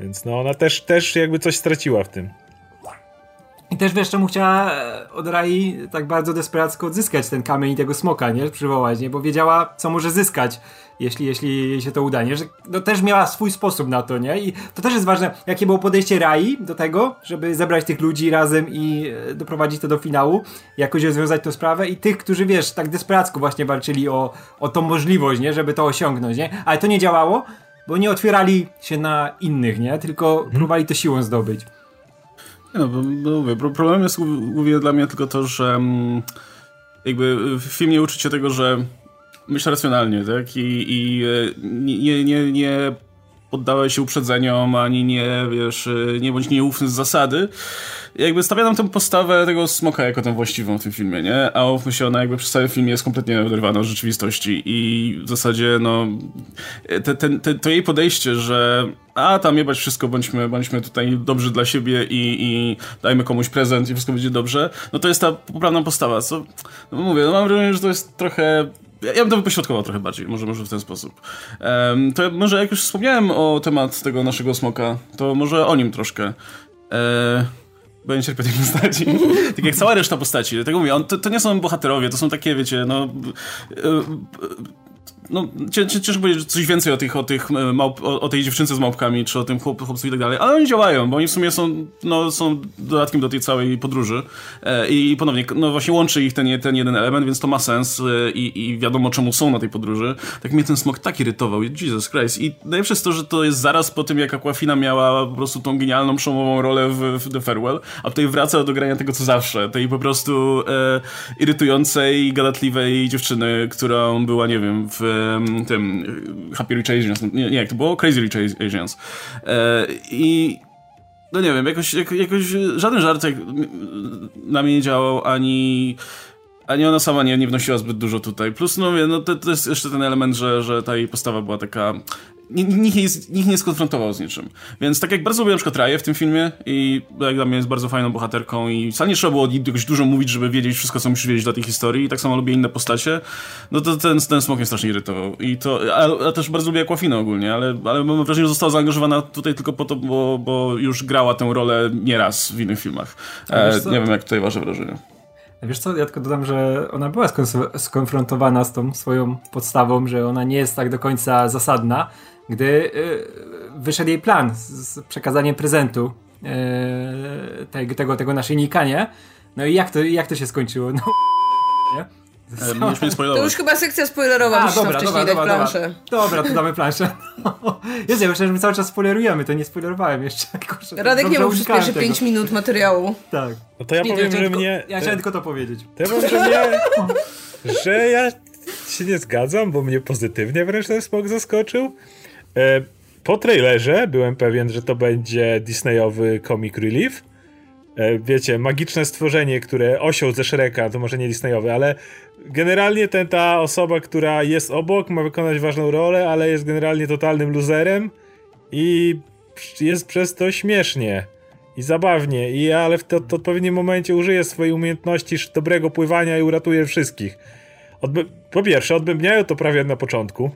Więc no ona też, też jakby coś straciła w tym. I też wiesz, czemu chciała e, od Rai tak bardzo desperacko odzyskać ten kamień i tego smoka, nie? Przywołać, nie? Bo wiedziała, co może zyskać, jeśli, jeśli jej się to uda, nie? Że no, też miała swój sposób na to, nie? I to też jest ważne, jakie było podejście Rai do tego, żeby zebrać tych ludzi razem i e, doprowadzić to do finału, jakoś rozwiązać tę sprawę i tych, którzy, wiesz, tak desperacko właśnie walczyli o, o tą możliwość, nie? Żeby to osiągnąć, nie? Ale to nie działało, bo nie otwierali się na innych, nie? Tylko hmm. próbowali to siłą zdobyć. No, bo, bo mówię, problem jest głównie dla mnie tylko to, że mm, jakby film nie uczy cię tego, że myśl racjonalnie, tak? I, i e, nie, nie, nie poddawaj się uprzedzeniom, ani nie, wiesz, e, nie bądź nieufny z zasady. Jakby stawia nam tę postawę tego smoka jako tę właściwą w tym filmie, nie? A ufmy się, ona jakby przez cały film jest kompletnie oderwana od rzeczywistości i w zasadzie, no, te, te, te, to jej podejście, że a tam jebać wszystko, bądźmy, bądźmy tutaj dobrzy dla siebie i, i dajmy komuś prezent i wszystko będzie dobrze, no to jest ta poprawna postawa, co, no mówię, no mam wrażenie, że to jest trochę ja, ja bym to wypośrodkował trochę bardziej, może, może w ten sposób. Um, to może jak już wspomniałem o temat tego naszego smoka, to może o nim troszkę. E, bo ja nie cierpię tej postaci. tak jak cała reszta postaci. Dlatego mówię, on, to, to, nie są bohaterowie, to są takie, wiecie, no... E, no, ciężko powiedzieć coś więcej o tych, o tych e, małp, o, o, tej dziewczynce z małpkami, czy o tym chłop, chłopcu i tak dalej, ale oni działają, bo oni w sumie są, no, są dodatkiem do tej całej podróży e, i ponownie, no właśnie łączy ich ten, ten jeden element, więc to ma sens e, i, i wiadomo czemu są na tej podróży. Tak mnie ten smok tak irytował, Jesus Christ. I najlepsze jest to, że to jest zaraz po tym, jak Aquafina miała po prostu tą genialną, przełomową rolę w, w The Farewell, a tutaj wraca do grania tego, co zawsze, tej po prostu e, irytującej, gadatliwej dziewczyny, którą była, nie wiem, w tym Happy Rich Asians, nie, nie jak to było? Crazy Rich Asians. E, I no nie wiem, jakoś, jakoś żaden żart na mnie nie działał, ani ani ona sama nie, nie wnosiła zbyt dużo tutaj. Plus, no, no to, to jest jeszcze ten element, że, że ta jej postawa była taka nikt, nie, nikt nie skonfrontował z niczym. Więc tak jak bardzo lubię na przykład Raję w tym filmie i jak dla mnie jest bardzo fajną bohaterką i wcale nie trzeba było jakoś dużo mówić, żeby wiedzieć wszystko, co musisz wiedzieć dla tej historii i tak samo lubię inne postacie, no to ten, ten smok mnie strasznie irytował. I to, a, a też bardzo lubię Aquafinę ogólnie, ale, ale mam wrażenie, że została zaangażowana tutaj tylko po to, bo, bo już grała tę rolę nieraz w innych filmach. E, nie wiem, jak tutaj wasze wrażenie. Wiesz co, ja tylko dodam, że ona była skonfrontowana z tą swoją podstawą, że ona nie jest tak do końca zasadna, gdy y, wyszedł jej plan z przekazaniem prezentu y, tego, tego naszyjnika, nie? No i jak to, jak to się skończyło? No, nie? E, to już chyba sekcja spoilerowa, A, dobra, wcześniej dobra, dać dobra, planszę. Dobra, to damy planszę. Jezu, ja myślałem, że my cały czas spoilerujemy, to nie spoilerowałem jeszcze. Kurczę, Radek nie był przez pierwsze 5 minut materiału. Tak. No to ja nie, powiem, że tylko, mnie... Ja chciałem tylko to powiedzieć. To ja powiem, że mnie... że ja się nie zgadzam, bo mnie pozytywnie wręcz ten smok zaskoczył. E, po trailerze byłem pewien, że to będzie Disneyowy comic relief. E, wiecie, magiczne stworzenie, które osioł ze Shreka, to może nie Disneyowy, ale generalnie ten, ta osoba, która jest obok, ma wykonać ważną rolę, ale jest generalnie totalnym loserem i jest przez to śmiesznie i zabawnie, i ale w to, to odpowiednim momencie użyje swojej umiejętności dobrego pływania i uratuje wszystkich. Odby po pierwsze, odbębniają to prawie na początku.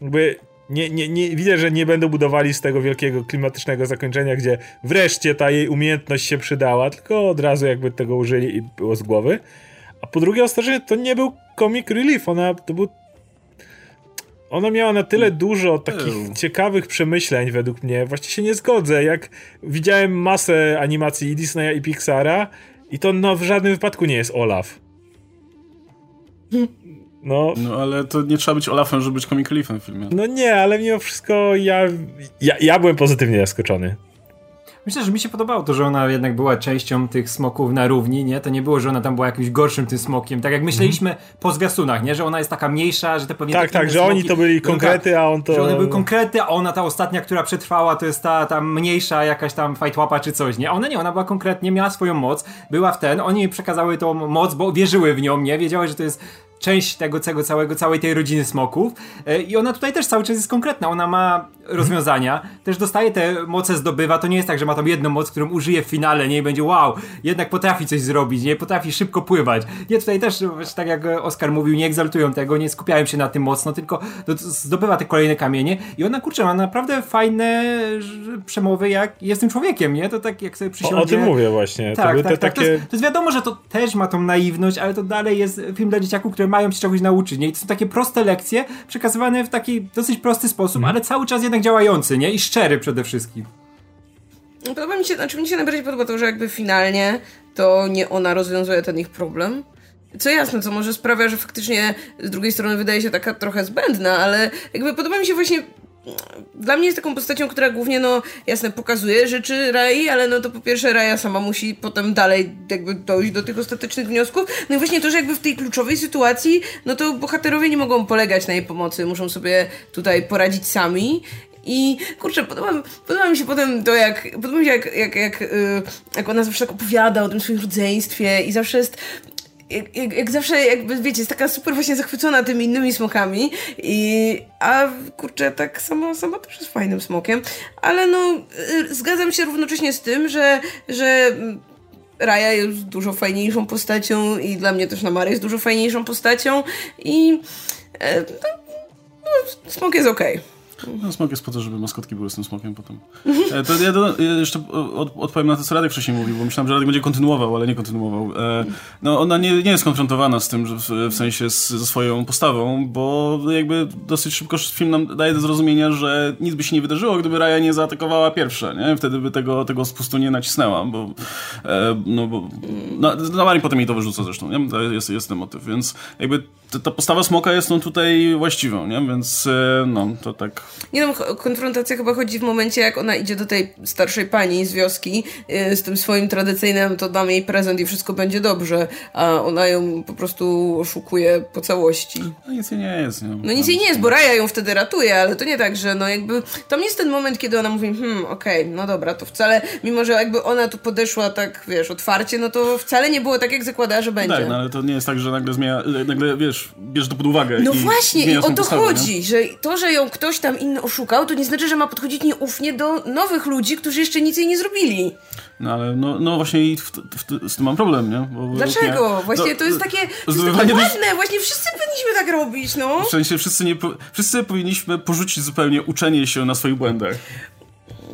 Jakby nie, nie, nie, widzę, że nie będą budowali z tego wielkiego klimatycznego zakończenia, gdzie wreszcie ta jej umiejętność się przydała, tylko od razu jakby tego użyli i było z głowy. A po drugie, ostrożnie, to nie był comic relief, ona to był. Ona miała na tyle dużo takich ciekawych przemyśleń według mnie. Właściwie się nie zgodzę. Jak widziałem masę animacji i Disneya i Pixara, i to no, w żadnym wypadku nie jest Olaf. No, no ale to nie trzeba być Olafem, żeby być comic reliefem w filmie. No nie, ale mimo wszystko ja, ja, ja byłem pozytywnie zaskoczony. Myślę, że mi się podobało to, że ona jednak była częścią tych smoków na równi, nie? To nie było, że ona tam była jakimś gorszym tym smokiem. Tak jak myśleliśmy mm. po zwiastunach, nie? Że ona jest taka mniejsza, że te pewnie... Tak, tak, że smoki, oni to byli konkrety, a on to... Że one były konkrety, a ona ta ostatnia, która przetrwała, to jest ta tam mniejsza jakaś tam fightłapa czy coś, nie? Ona nie, ona była konkretnie, miała swoją moc, była w ten, oni przekazały tą moc, bo wierzyły w nią, nie? Wiedziały, że to jest część tego, całego, całej tej rodziny smoków. E, i ona tutaj też cały czas jest konkretna, ona ma rozwiązania, też dostaje te moce, zdobywa, to nie jest tak, że ma tam jedną moc, którą użyje w finale, nie, i będzie wow, jednak potrafi coś zrobić, nie, potrafi szybko pływać. Nie, tutaj też, tak jak Oskar mówił, nie egzaltują tego, nie skupiają się na tym mocno, tylko zdobywa te kolejne kamienie. I ona, kurczę, ma naprawdę fajne przemowy, jak jest tym człowiekiem, nie, to tak jak sobie przysiądzie... O, o tym mówię właśnie. Tak, to tak, tak, takie... to, jest, to jest wiadomo, że to też ma tą naiwność, ale to dalej jest film dla dzieciaków, który mają się czegoś nauczyć, nie? I to są takie proste lekcje, przekazywane w taki dosyć prosty sposób, mm. ale cały czas jednak działający, nie? I szczery przede wszystkim. Podoba mi się, znaczy mi się najbardziej podoba to, że jakby finalnie to nie ona rozwiązuje ten ich problem, co jasne, co może sprawia, że faktycznie z drugiej strony wydaje się taka trochę zbędna, ale jakby podoba mi się właśnie dla mnie jest taką postacią, która głównie, no jasne, pokazuje rzeczy Rai, ale no to po pierwsze Raja sama musi potem dalej jakby dojść do tych ostatecznych wniosków. No i właśnie to, że jakby w tej kluczowej sytuacji, no to bohaterowie nie mogą polegać na jej pomocy, muszą sobie tutaj poradzić sami. I kurczę, podoba, podoba mi się potem to, jak. Podoba mi się, jak, jak, jak, yy, jak ona zawsze tak opowiada o tym swoim rodzeństwie i zawsze jest jak, jak, jak, zawsze, jakby wiecie, jest taka super właśnie zachwycona tymi innymi smokami i a kurczę, tak sama, sama też jest fajnym smokiem, ale no y, zgadzam się równocześnie z tym, że, że Raya jest dużo fajniejszą postacią i dla mnie też Namara jest dużo fajniejszą postacią i e, no, no, smok jest okej. Okay. No, smok jest po to, żeby maskotki były z tym smokiem potem. E, to ja, do, ja jeszcze od, odpowiem na to, co Radek wcześniej mówił, bo myślałem, że Radek będzie kontynuował, ale nie kontynuował. E, no, ona nie, nie jest konfrontowana z tym, w, w sensie z, ze swoją postawą, bo jakby dosyć szybko film nam daje do zrozumienia, że nic by się nie wydarzyło, gdyby Raya nie zaatakowała pierwsze, nie? Wtedy by tego, tego spustu nie nacisnęła, bo e, no bo no, Marii potem jej to wyrzuca zresztą, nie? To jest, jest ten motyw, więc jakby ta, ta postawa smoka jest tą tutaj właściwą, nie? Więc e, no, to tak nie no, konfrontacja chyba chodzi w momencie, jak ona idzie do tej starszej pani z wioski yy, z tym swoim tradycyjnym, to dam jej prezent i wszystko będzie dobrze, a ona ją po prostu oszukuje po całości. No nic jej nie jest. Nie? No nic jej nie jest, bo Raja ją wtedy ratuje, ale to nie tak, że no jakby, tam jest ten moment, kiedy ona mówi, hmm, okej, okay, no dobra, to wcale, mimo że jakby ona tu podeszła tak, wiesz, otwarcie, no to wcale nie było tak, jak zakładała, że będzie. Tak, no ale to nie jest tak, że nagle zmienia, nagle, wiesz, bierz to pod uwagę No właśnie, i o to postawę, chodzi, nie? że to, że ją ktoś tam inny oszukał, to nie znaczy, że ma podchodzić nieufnie do nowych ludzi, którzy jeszcze nic jej nie zrobili. No ale no, no właśnie i w, w, z tym mam problem, nie? Bo Dlaczego? Nie, właśnie to jest takie, to jest takie ładne, właśnie wszyscy powinniśmy tak robić, no. W sensie wszyscy, nie, wszyscy powinniśmy porzucić zupełnie uczenie się na swoich błędach.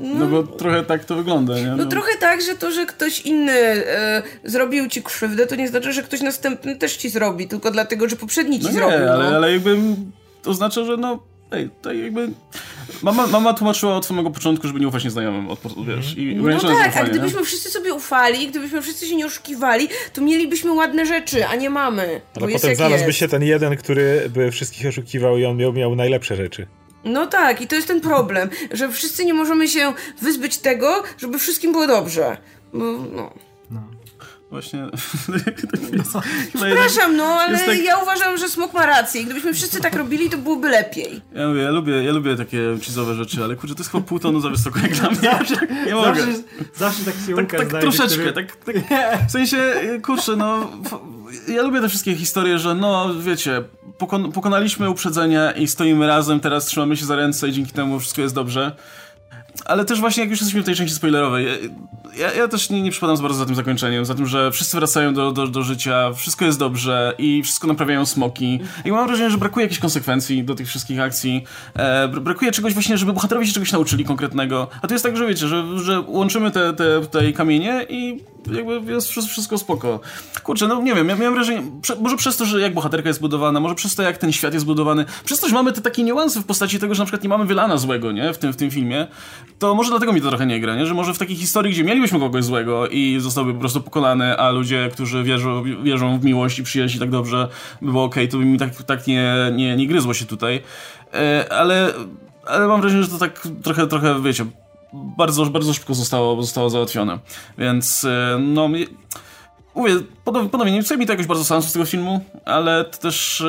No, no, bo trochę tak to wygląda, nie? No, no trochę tak, że to, że ktoś inny e, zrobił ci krzywdę, to nie znaczy, że ktoś następny też ci zrobi, tylko dlatego, że poprzedni ci no nie, zrobił. Ale, no. ale jakby to oznacza, że no Ej, to jakby... Mama, mama tłumaczyła od samego początku, żeby nie ufać nieznajomym, od, wiesz, i No tak, a gdybyśmy nie? wszyscy sobie ufali, gdybyśmy wszyscy się nie oszukiwali, to mielibyśmy ładne rzeczy, a nie mamy. Ale potem znalazłby się ten jeden, który by wszystkich oszukiwał i on miał, miał najlepsze rzeczy. No tak, i to jest ten problem, że wszyscy nie możemy się wyzbyć tego, żeby wszystkim było dobrze. Bo, no. no. Właśnie. No, przepraszam, no, ale tak... ja uważam, że smok ma rację. I gdybyśmy wszyscy tak robili, to byłoby lepiej. Ja mówię, ja lubię, ja lubię takie cheese'owe rzeczy, ale kurczę, to jest chyba pół tonu za wysoko jak dla mnie. Zawsze, nie mogę. Zawsze, zawsze tak się tak, tak znajdzie, troszeczkę, który... tak, tak, w sensie, kurczę, no, ja lubię te wszystkie historie, że no, wiecie, pokon pokonaliśmy uprzedzenia i stoimy razem, teraz trzymamy się za ręce i dzięki temu wszystko jest dobrze ale też właśnie jak już jesteśmy w tej części spoilerowej, ja, ja też nie, nie przypadam za bardzo za tym zakończeniem, za tym, że wszyscy wracają do, do, do życia, wszystko jest dobrze i wszystko naprawiają smoki. I mam wrażenie, że brakuje jakichś konsekwencji do tych wszystkich akcji. E, brakuje czegoś właśnie, żeby bohaterowie się czegoś nauczyli konkretnego. A to jest tak, że wiecie, że, że łączymy te, te, te kamienie i jakby jest wszystko spoko. Kurczę, no nie wiem, ja miałem wrażenie, może przez to, że jak bohaterka jest budowana, może przez to, jak ten świat jest budowany, przez to, że mamy te takie niuanse w postaci tego, że na przykład nie mamy wylana złego, nie, w tym, w tym filmie, to może dlatego mi to trochę nie gra, nie, że może w takiej historii, gdzie mielibyśmy kogoś złego i zostałby po prostu pokonany, a ludzie, którzy wierzą, wierzą w miłość i przyjaźń tak dobrze, by było okej, okay, to by mi tak, tak nie, nie, nie gryzło się tutaj. E, ale, ale mam wrażenie, że to tak trochę, trochę, wiecie, bardzo, bardzo szybko zostało, zostało załatwione. Więc e, no. Mówię, ponownie, nie chce mi to jakoś bardzo sensu z tego filmu, ale też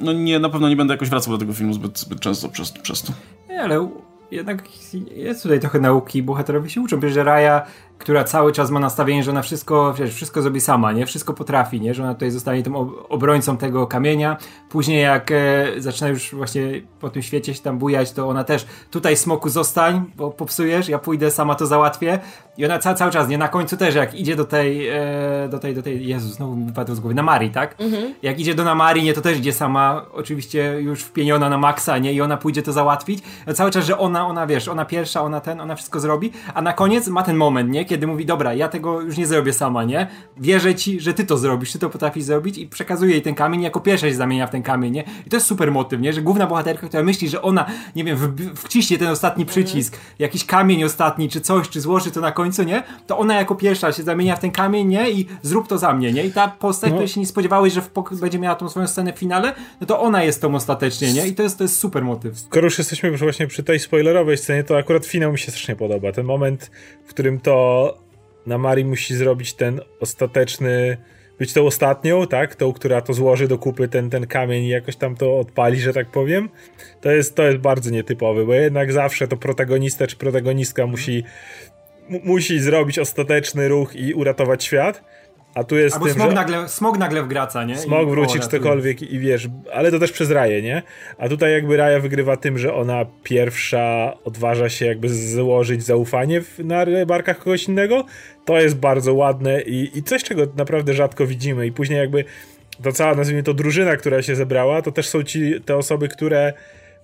no nie, na pewno nie będę jakoś wracał do tego filmu zbyt, zbyt często przez, przez to. Nie, ale jednak jest tutaj trochę nauki, bohaterowie się uczą, że Raya która cały czas ma nastawienie, że ona wszystko, wiesz, wszystko zrobi sama, nie? Wszystko potrafi, nie? Że ona tutaj zostanie tym obrońcą tego kamienia. Później jak e, zaczyna już właśnie po tym świecie się tam bujać, to ona też tutaj smoku zostań, bo popsujesz, ja pójdę, sama to załatwię. I ona ca cały czas, nie? Na końcu też, jak idzie do tej, e, do tej, do tej, Jezus, znowu mi wypadło z głowy, na Marii, tak? Mhm. Jak idzie do Namari, nie, to też idzie sama, oczywiście już wpieniona na maksa, nie? I ona pójdzie to załatwić. Cały czas, że ona, ona, wiesz, ona pierwsza, ona ten, ona wszystko zrobi, a na koniec ma ten moment, nie? Kiedy mówi, dobra, ja tego już nie zrobię sama, nie? Wierzę ci, że ty to zrobisz, ty to potrafisz zrobić i przekazuje jej ten kamień, jako pierwsza się zamienia w ten kamień, nie? I to jest super motyw, nie? Że główna bohaterka, która myśli, że ona, nie wiem, wciśnie ten ostatni przycisk, jakiś kamień ostatni, czy coś, czy złoży to na końcu, nie? To ona jako pierwsza się zamienia w ten kamień, nie? I zrób to za mnie, nie? I ta postać, której się nie spodziewałeś, że będzie miała tą swoją scenę w finale, no to ona jest tą ostatecznie, nie? I to jest, to jest super motyw. Skoro już jesteśmy już właśnie przy tej spoilerowej scenie, to akurat finał mi się strasznie podoba. Ten moment, w którym to na Mari musi zrobić ten ostateczny, być tą ostatnią, tak? Tą, która to złoży do kupy ten, ten kamień i jakoś tam to odpali, że tak powiem. To jest, to jest bardzo nietypowe, bo jednak zawsze to protagonista czy protagonistka musi, mu, musi zrobić ostateczny ruch i uratować świat. A tu jest Albo tym, smog, że... nagle, smog nagle wgraca, nie? Smog I- wróci czy cokolwiek i wiesz, ale to też przez Raję, nie? A tutaj jakby Raja wygrywa tym, że ona pierwsza odważa się jakby złożyć zaufanie w, na barkach kogoś innego. To jest bardzo ładne i, i coś, czego naprawdę rzadko widzimy i później jakby ta cała, nazwijmy to, drużyna, która się zebrała, to też są ci te osoby, które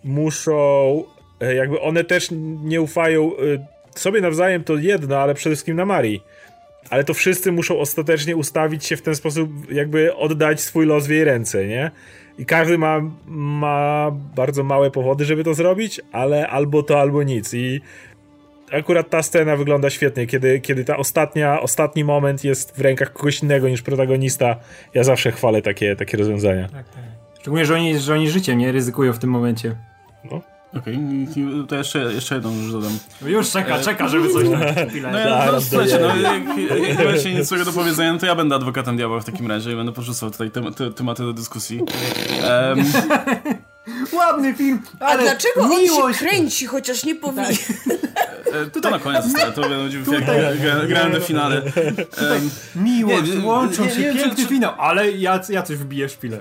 muszą, e, jakby one też nie ufają e, sobie nawzajem, to jedno, ale przede wszystkim na Marii ale to wszyscy muszą ostatecznie ustawić się w ten sposób, jakby oddać swój los w jej ręce, nie? I każdy ma, ma bardzo małe powody, żeby to zrobić, ale albo to, albo nic. I akurat ta scena wygląda świetnie, kiedy, kiedy ta ostatnia, ostatni moment jest w rękach kogoś innego niż protagonista. Ja zawsze chwalę takie, takie rozwiązania. Tak, tak. Szczególnie, że oni, że oni życiem nie ryzykują w tym momencie. No. Okej, i to jeszcze, jeszcze jedną rzecz dodam. No już czeka, czeka, żeby coś tam chwilę. No ja, no, słuchajcie, no, jak, jak nie macie nic do powiedzenia, no to ja będę adwokatem diabła w takim razie i będę porzucał tutaj tem, te, tematy do dyskusji. Em, Ładny film, A ale dlaczego on miłość... się kręci, chociaż nie powinien? e, to na koniec zostaje, to będzie jak gra- grande finale. Em, Miłość, Nie, łączą nie, się, nie, piękny czy- finał, ale ja, ja coś wbiję szpilę.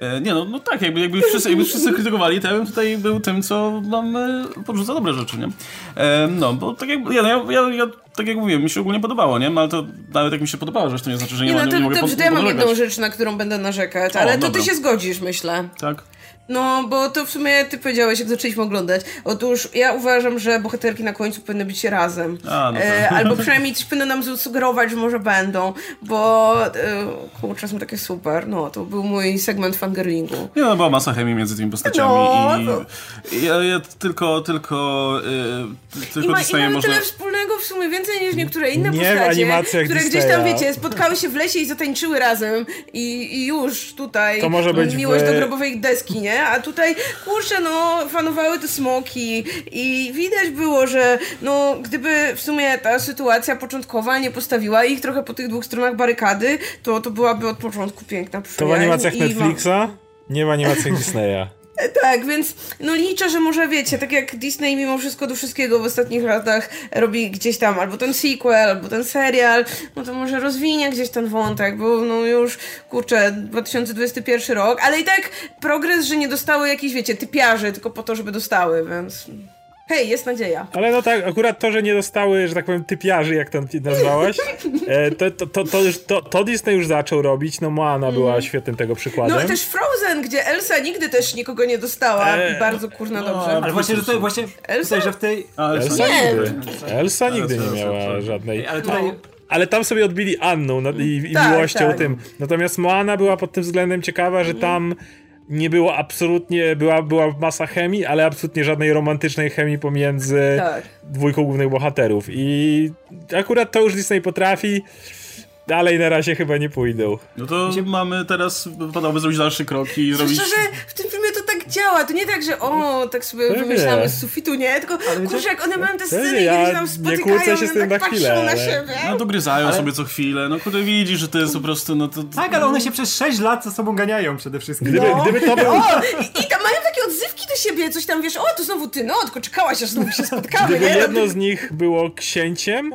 E, Nie no, no tak, jakby, jakby, wszyscy, jakby wszyscy krytykowali, to ja bym tutaj był tym, co nam e, podrzuca dobre rzeczy, nie? E, no, bo tak jak, ja, ja, ja, ja, tak jak mówiłem, mi się ogólnie podobało, nie? No, Ale to nawet jak mi się podobało, że to nie znaczy, że nie, Nie, ma, no nie, to mogę dobrze, pod- to ja mam jedną rzecz, na którą będę narzekać, O, ale to dobra. ty się zgodzisz, myślę. Tak? No, bo to w sumie ty powiedziałeś, jak zaczęliśmy oglądać. Otóż ja uważam, że bohaterki na końcu powinny być razem. A, no e, albo przynajmniej coś powinno nam sugerować, że może będą, bo e, kurczę, są takie super. No, to był mój segment fangirlingu. Nie, no, była masa chemii między tymi postaciami No, i, i ja, ja tylko, tylko, y, I, tylko ma, I mamy można... tyle wspólnego w sumie więcej niż niektóre inne Nie postacie, które gdzieś tam, wiecie, spotkały się w lesie i zatańczyły razem i, i już tutaj To może być miłość w- do grobowej deski, nie? A tutaj, kurczę, no, fanowały te smoki i widać było, że no, gdyby w sumie ta sytuacja początkowa nie postawiła ich trochę po tych dwóch stronach barykady, to, to byłaby od początku piękna To w przyjaźń animacjach Netflixa, nie w animacjach Disneya. Tak, więc no liczę, że może wiecie, tak jak Disney mimo wszystko do wszystkiego w ostatnich latach robi gdzieś tam albo ten sequel, albo ten serial, no to może rozwinie gdzieś ten wątek, bo no już, kurczę, 2021 rok, ale i tak progres, że nie dostały jakichś, wiecie, typiarzy tylko po to, żeby dostały, więc hej, jest nadzieja. Ale no tak, akurat to, że nie dostały, że tak powiem, typiarzy, jak to nazwałaś, e, to, to, to, to, już, to, to Disney już zaczął robić, no Moana była świetnym tego przykładem. No też Frozen, gdzie Elsa nigdy też nikogo nie dostała i bardzo kurna no, dobrze. Ale właśnie, że tutaj, właśnie Elsa? tutaj, że w tej... Elsa Nie. nigdy. Elsa nigdy Elsa, nie miała Elsa. żadnej. Ale tutaj... No. Ale tam sobie odbili Anną no, i, i Tak, miłością tak. tym. Natomiast Moana była pod tym względem ciekawa, że tam nie było absolutnie, była, była masa chemii, ale absolutnie żadnej romantycznej chemii pomiędzy Tak. dwójką głównych bohaterów. I akurat to już Disney potrafi. Dalej na razie chyba nie pójdą. No to mamy teraz, wypadałoby zrobić dalszy krok i zrobić... Szczerze, w tym działa. To nie tak, że o, tak sobie Pewnie. wymyślamy z sufitu, nie? Tylko kurczę, jak one mają te sceny Pewnie, i ja gdzieś tam nie spotykają, kłócę się z tym tak na patrzą chwilę, na ale- siebie. No dogryzają Ale- sobie co chwilę, no kurde widzi, że to jest po prostu, no to... Tak, ale one się przez 6 lat ze sobą ganiają przede wszystkim. Gdyby, No. gdyby to był... O, i, I tam mają takie odzywki do siebie, coś tam, wiesz, o, to znowu ty, no, tylko czekałaś, aż znowu się spotkamy, Gdyby nie? jedno z nich było księciem,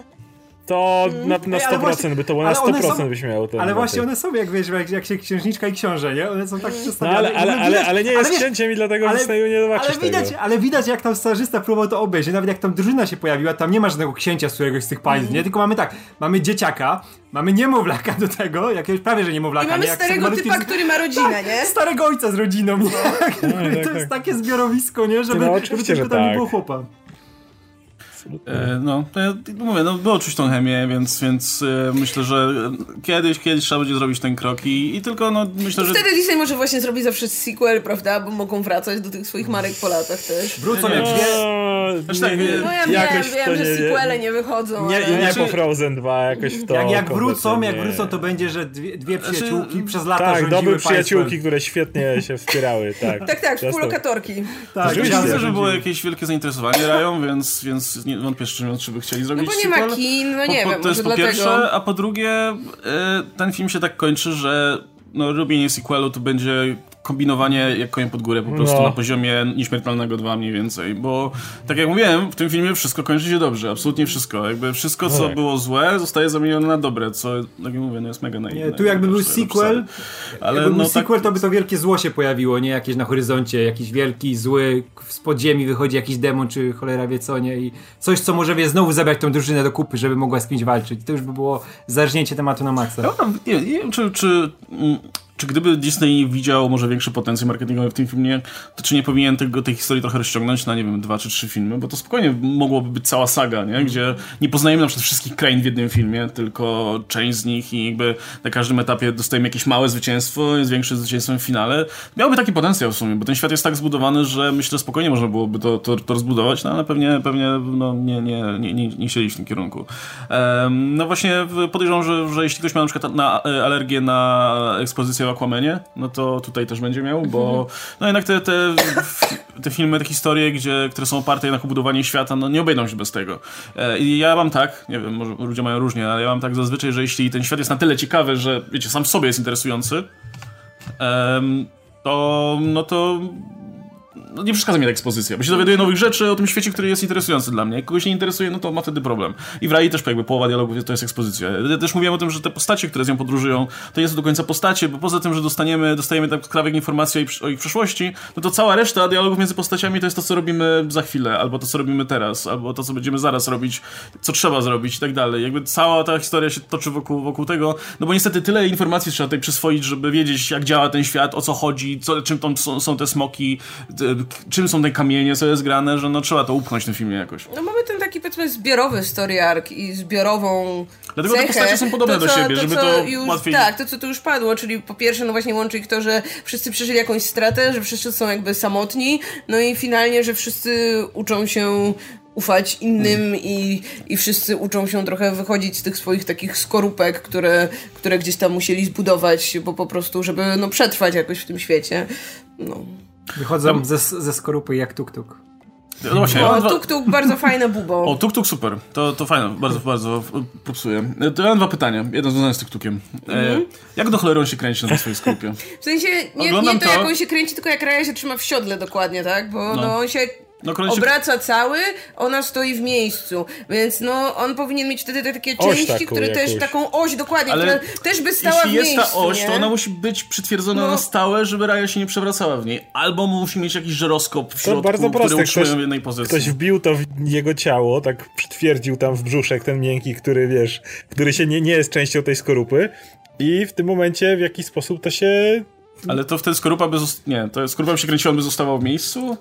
to na, na Ej, 100% ale właśnie- by to było, na ale one 100% są- byś miał ten Ale właśnie one są, jak wiesz, jak, jak się księżniczka i książę, nie? One są tak No przedstawione. ale, i ale, ale, widać- ale nie jest wiesz, księciem i dlatego ale- Disneyu nie zobaczysz Ale widać, tego. ale widać, jak tam starzysta próbował to obejrzeć. Nawet jak tam drużyna się pojawiła, tam nie ma żadnego księcia z któregoś z tych państw, nie? Tylko mamy tak, mamy dzieciaka, mamy niemowlaka do tego, jakiegoś prawie, że niemowlaka. I mamy nie? Jak starego typa, który ma rodzinę, tak, nie? starego ojca z rodziną, nie? tak, to tak. jest takie zbiorowisko, nie? Żeby, No, żeby tylko tam nie tak. było chłopa. Absolutnie. E, no, to ja mówię, no było czuć tą chemię, więc, więc e, myślę, że kiedyś, kiedyś trzeba będzie zrobić ten krok i, i tylko, no myślę, że... Wtedy Disney może właśnie zrobić zawsze sequel, prawda? Bo mogą wracać do tych swoich marek po latach też. Wrócą jak dwie... No, Znaczy tak, nie, No ja jakoś wiem, wiem, że nie- sequele nie wychodzą, Nie, ale... nie, nie Znaczy- po Frozen 2, jakoś w to Jak, jak wrócą, jak wrócą, to będzie, że dwie, dwie Znaczy, przyjaciółki przez lata Tak, rządziły dobre przyjaciółki, państwem. które świetnie się wspierały, tak. Tak, tak, współlokatorki. Tak, Oczywiście. Myślę, że było jakieś wielkie zainteresowanie Rają, więc, więc nie wątpię, czy, czy by chcieli No zrobić bo nie ma sequel. kin, no Po- nie po, wiem, To jest po dlatego. pierwsze, a po drugie e, ten film się tak kończy, że no, robienie sequelu to będzie kombinowanie jak koń pod górę po prostu No. na poziomie nieśmiertelnego 2 mniej więcej, bo tak jak mówiłem, w tym filmie wszystko kończy się dobrze, absolutnie wszystko, jakby wszystko co Tak. było złe zostaje zamienione na dobre, co tak jak mówię, no jest mega naiwne. Nie, tu jakby był sequel, ale jakby był no tak, sequel, to by to wielkie zło się pojawiło, nie jakieś na horyzoncie, jakiś wielki, zły, z podziemi wychodzi jakiś demon, czy cholera wie co, nie, i coś, co może wie znowu zabrać tą drużynę do kupy, żeby mogła z kimś walczyć. To już by było zarżnięcie tematu na maksa. Ja nie, nie wiem, czy, czy, czy gdyby Disney widział może większy potencjał marketingowy w tym filmie, to czy nie powinien tego, tej historii trochę rozciągnąć na, nie wiem, dwa czy trzy filmy, bo to spokojnie mogłoby być cała saga, nie? gdzie nie poznajemy na przykład wszystkich krain w jednym filmie, tylko część z nich i jakby na każdym etapie dostajemy jakieś małe zwycięstwo, jest większe zwycięstwem w finale. Miałby taki potencjał w sumie, bo ten świat jest tak zbudowany, że myślę, spokojnie można byłoby to, to, to rozbudować, no ale pewnie, pewnie no, nie, nie, nie, nie, nie w tym kierunku. Em, no właśnie podejrzewam, że, że jeśli ktoś ma na przykład na, e, alergię na ekspozycję w Aquamanie, no to tutaj też będzie miał, bo no jednak te, te, te filmy, te historie, gdzie, które są oparte jednak o budowanie świata, no nie obejdą się bez tego. E, I ja mam tak, nie wiem, może ludzie mają różnie, ale ja mam tak zazwyczaj, że jeśli ten świat jest na tyle ciekawy, że wiecie, sam w sobie jest interesujący, to no to no nie przeszkadza mi ta ekspozycja, bo się dowiaduję nowych rzeczy o tym świecie, który jest interesujący dla mnie. Jak kogoś nie interesuje, no to ma wtedy problem. I w Rai też jakby połowa dialogów to jest ekspozycja. Ja też mówiłem o tym, że te postacie, które z nią podróżują, to nie są do końca postacie, bo poza tym, że dostaniemy, dostajemy tak skrawek informacji o ich, przeszłości, no to cała reszta dialogów między postaciami to jest to, co robimy za chwilę, albo to, co robimy teraz, albo to, co będziemy zaraz robić, co trzeba zrobić i tak dalej. Jakby cała ta historia się toczy wokół, wokół tego, no bo niestety tyle informacji trzeba tutaj przyswoić, żeby wiedzieć, jak działa ten świat, o co chodzi, co, czym tam są, są te smoki, czym są te kamienie, co jest grane, że no trzeba to upchnąć w tym filmie jakoś. No mamy ten taki powiedzmy zbiorowy story arc i zbiorową Dlatego te cechę. postacie są podobne do siebie, żeby co to już, łatwiej- Tak, to co tu już padło, czyli po pierwsze no właśnie łączy ich to, że wszyscy przeżyli jakąś stratę, że wszyscy są jakby samotni, no i finalnie, że wszyscy uczą się ufać innym i, i wszyscy uczą się trochę wychodzić z tych swoich takich skorupek, które, które gdzieś tam musieli zbudować, bo po prostu, żeby no, przetrwać jakoś w tym świecie. No. Wychodzą ze, ze skorupy jak tuk-tuk. No właśnie, O, dwa- tuk tuk, bardzo fajne bubo. O, tuk-tuk super. To, to fajne, bardzo, bardzo popsuję. E, To ja mam dwa pytania. Jedno związane z tuk-tukiem. E, jak do cholery on się kręci na tej swojej skorupie? W sensie nie, nie to, to. jak on się kręci, tylko jak Raja się trzyma w siodle dokładnie, tak? Bo No. no. on się No, obraca cały, ona stoi w miejscu. Więc no on powinien mieć wtedy te takie Oś części, które też taką oś dokładnie, Ale która też by stała Jeśli w jest miejscu. ta oś, nie? to ona musi być przytwierdzona No. na stałe, żeby Raja się nie przewracała w niej. Albo musi mieć jakiś żyroskop w To środku, bardzo proste. który utrzymuje Ktoś, ją w jednej pozycji. ktoś wbił to w jego ciało, tak przytwierdził tam w brzuszek ten miękki, który wiesz, który się nie, nie jest częścią tej skorupy. I w tym momencie w jakiś sposób to się. Ale to wtedy skorupa by zost... Nie, to skorupa by się kręciła, by zostawał w miejscu?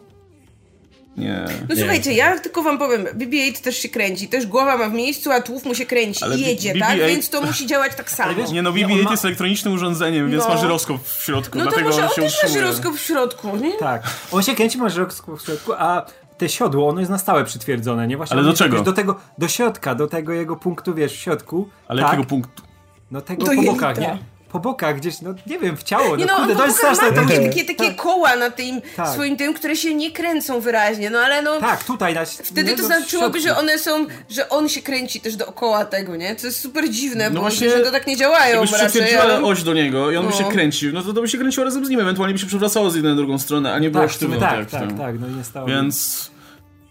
Nie. No słuchajcie, ja tylko wam powiem, BB-8 też się kręci, też głowa ma w miejscu, a tłów mu się kręci Ale i jedzie, BB-8 tak? Więc to musi działać tak samo. Nie no, Nie, on BB-8 ma- jest elektronicznym urządzeniem, więc No. ma żyroskop w środku, No to dlatego może on on się też ma utrzymuje. żyroskop w środku, nie? Tak. On się kręci, ma żyroskop w środku, a te siodło, ono jest na stałe przytwierdzone, nie? Właśnie Ale do czego? Do tego, do środka, do tego jego punktu, wiesz, w środku. Ale tak, jakiego punktu? No tego Do po jelita. bokach, nie? Po bokach gdzieś, no nie wiem, w ciało, Nie no, no, kurde, on to jest ma straszne. To, takie, takie, takie koła na tym Tak. swoim tym, które się nie kręcą wyraźnie, no ale no... tak, tutaj na Wtedy nie, to no, znaczyłoby, że one są, że on się kręci też dookoła tego, nie? To jest super dziwne, bo właśnie, że to tak nie działają Jakbyś raczej, przytwierdziła ale... oś do niego i on by No. się kręcił, no to to by się kręciło razem z nim, ewentualnie by się przewracało z jednej na drugą stronę, a nie było Tak, sztywno tak, jak w tak, tym. tak, no nie stało. Więc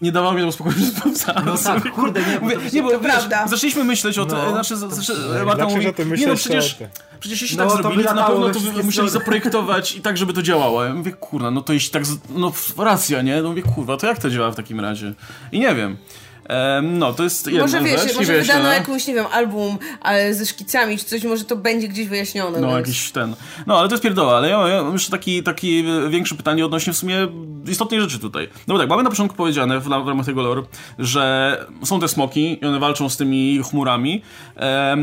nie dawało mi to spokoju, że sprawdzałem No tak, kurde, nie, bo Mówię, to nie, bo To wiesz, prawda. zaczęliśmy myśleć o tym, No. znaczy, znaczy Marta mówi, o tym nie no przecież, przecież jeśli No, tak zrobili, to na pewno to by musieli zaprojektować i tak, żeby to działało. Ja mówię, kurna, no to jeśli tak, no racja, nie? No mówię, kurwa, to jak to działa w takim razie? I nie wiem. No, to jest jedna Może wiesz, rzecz, może wydano jakąś, nie wiem, album ale ze szkicami czy coś, może to będzie gdzieś wyjaśnione. No, więc... jakiś ten. No, ale to jest pierdoła, ale ja, ja mam jeszcze taki, taki większe pytanie odnośnie w sumie istotnej rzeczy tutaj. No bo tak, mamy na początku powiedziane w, w ramach tego lore, że są te smoki i one walczą z tymi chmurami,